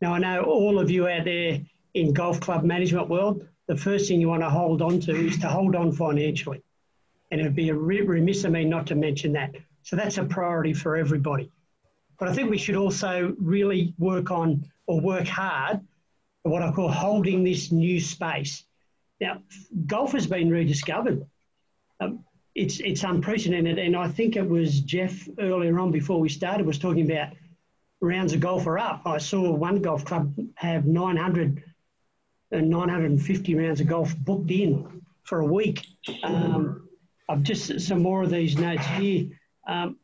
Now, I know all of you out there in golf club management world, the first thing you want to hold on to is to hold on financially. And it would be a remiss of me not to mention that. So that's a priority for everybody. But I think we should also really work on or work hard at what I call holding this new space. Now, golf has been rediscovered. um, it's it's unprecedented. And I think it was Jeff earlier on before we started was talking about rounds of golf are up. I saw one golf club have 900 and 950 rounds of golf booked in for a week. Um, I've just some more of these notes here. Um,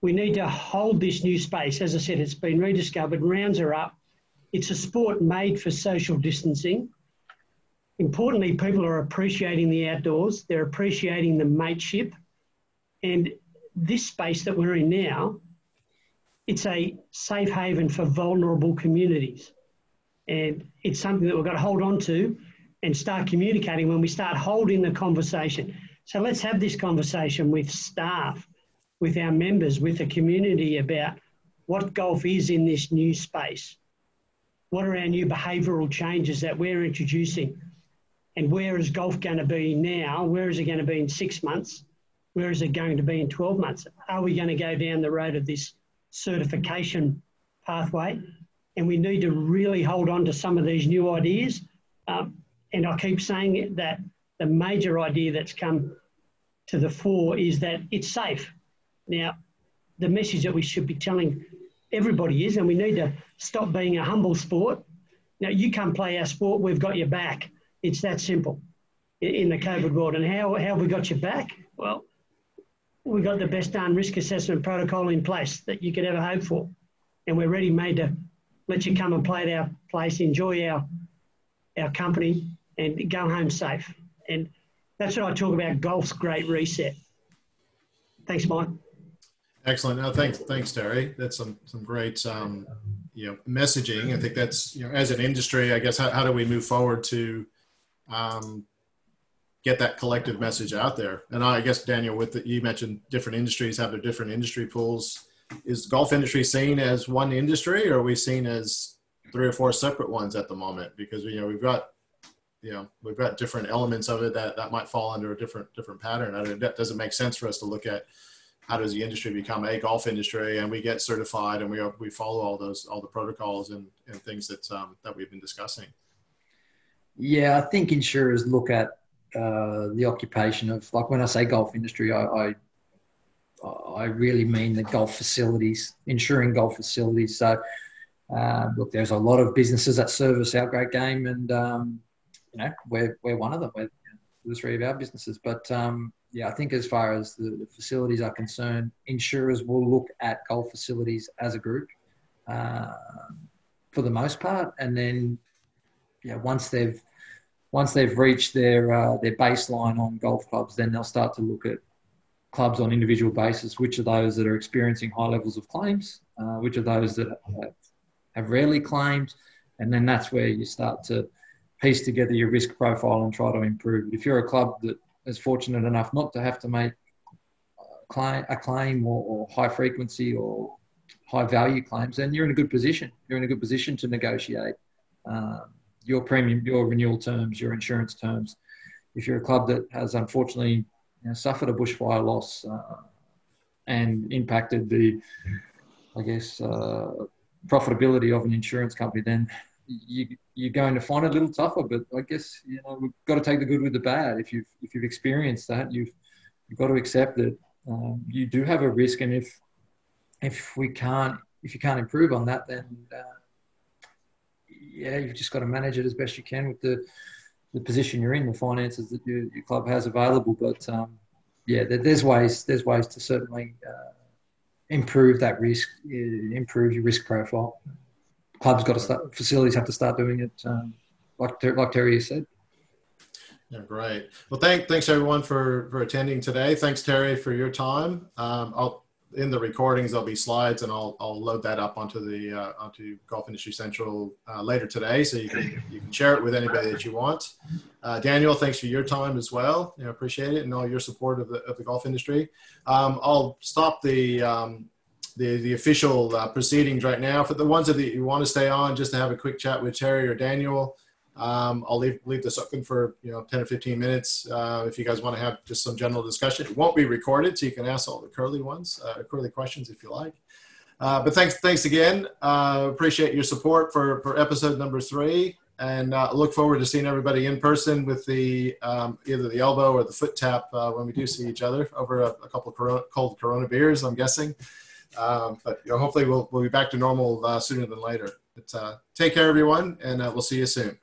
we need to hold this new space. As I said, it's been rediscovered. Rounds are up. It's a sport made for social distancing. Importantly, people are appreciating the outdoors. They're appreciating the mateship. And this space that we're in now, it's a safe haven for vulnerable communities. And it's something that we've got to hold on to and start communicating when we start holding the conversation. So let's have this conversation with staff, with our members, with the community about what golf is in this new space. What are our new behavioural changes that we're introducing? And where is golf going to be now? Where is it going to be in six months? Where is it going to be in 12 months? Are we going to go down the road of this certification pathway? And we need to really hold on to some of these new ideas. Um, and I keep saying that the major idea that's come to the fore is that it's safe. Now, the message that we should be telling everybody is, and we need to stop being a humble sport. Now, you come play our sport, we've got your back. It's that simple in the COVID world. And how, how have we got your back? Well, we've got the best done risk assessment protocol in place that you could ever hope for. And we're ready made to let you come and play at our place, enjoy our, our company, and go home safe. And that's what I talk about golf's great reset. Thanks, Mike. Excellent. No, thanks, thanks, Terry. That's some some great um, you know messaging. I think that's you know as an industry, I guess how, how do we move forward to um, get that collective message out there? And I guess Daniel, with the, you mentioned different industries have their different industry pools. Is golf industry seen as one industry, or are we seen as three or four separate ones at the moment? Because you know we've got you know we've got different elements of it that that might fall under a different different pattern. I mean, that doesn't make sense for us to look at how does the industry become a golf industry and we get certified and we we follow all those all the protocols and, and things that um, that we've been discussing. Yeah, I think insurers look at uh, the occupation of like when I say golf industry, I, I I really mean the golf facilities, insuring golf facilities. So, uh, look, there's a lot of businesses that service our great game, and um, you know, we're, we're one of them. We're the three of our businesses. But um, yeah, I think as far as the, the, facilities are concerned, insurers will look at golf facilities as a group uh, for the most part, and then yeah, once they've once they've reached their uh, their baseline on golf clubs, then they'll start to look at clubs on individual basis. Which are those that are experiencing high levels of claims? Uh, which are those that have, have rarely claimed? And then that's where you start to piece together your risk profile and try to improve. If you're a club that is fortunate enough not to have to make a claim or, or high frequency or high value claims, then you're in a good position. You're in a good position to negotiate um, your premium, your renewal terms, your insurance terms. If you're a club that has unfortunately you know, suffered a bushfire loss uh, and impacted the, I guess, uh, profitability of an insurance company, then you, you're going to find it a little tougher. But I guess you know we've got to take the good with the bad. If you've if you've experienced that, you've you've got to accept that um, you do have a risk, and if if we can't if you can't improve on that, then uh, yeah, you've just got to manage it as best you can with the the position you're in, the finances that your, your club has available. But um, yeah, there, there's ways there's ways to certainly uh, improve that risk, improve your risk profile clubs got to start, facilities have to start doing it, um, like like Terry said. Yeah, great. Well, thank, thanks everyone for, for attending today. Thanks, Terry, for your time. Um, I'll, in the recordings, there'll be slides and I'll, I'll load that up onto the, uh, onto Golf Industry Central uh, later today. So you can, you can share it with anybody that you want. Uh, Daniel, thanks for your time as well. You know, appreciate it and all your support of the, of the golf industry. Um, I'll stop the, um, the, the official uh, proceedings right now. For the ones that you want to stay on, just to have a quick chat with Terry or Daniel, um, I'll leave, leave this open for you know 10 or 15 minutes uh, if you guys want to have just some general discussion. It won't be recorded, so you can ask all the curly ones, uh, curly questions if you like. Uh, but thanks, thanks again. Uh, appreciate your support for, for episode number three. and uh, look forward to seeing everybody in person with the um, either the elbow or the foot tap when we do see each other over a, a couple of corona, cold Corona beers. I'm guessing, um, but you know, hopefully we'll we'll be back to normal uh, sooner than later. But uh, take care, everyone, and uh, we'll see you soon.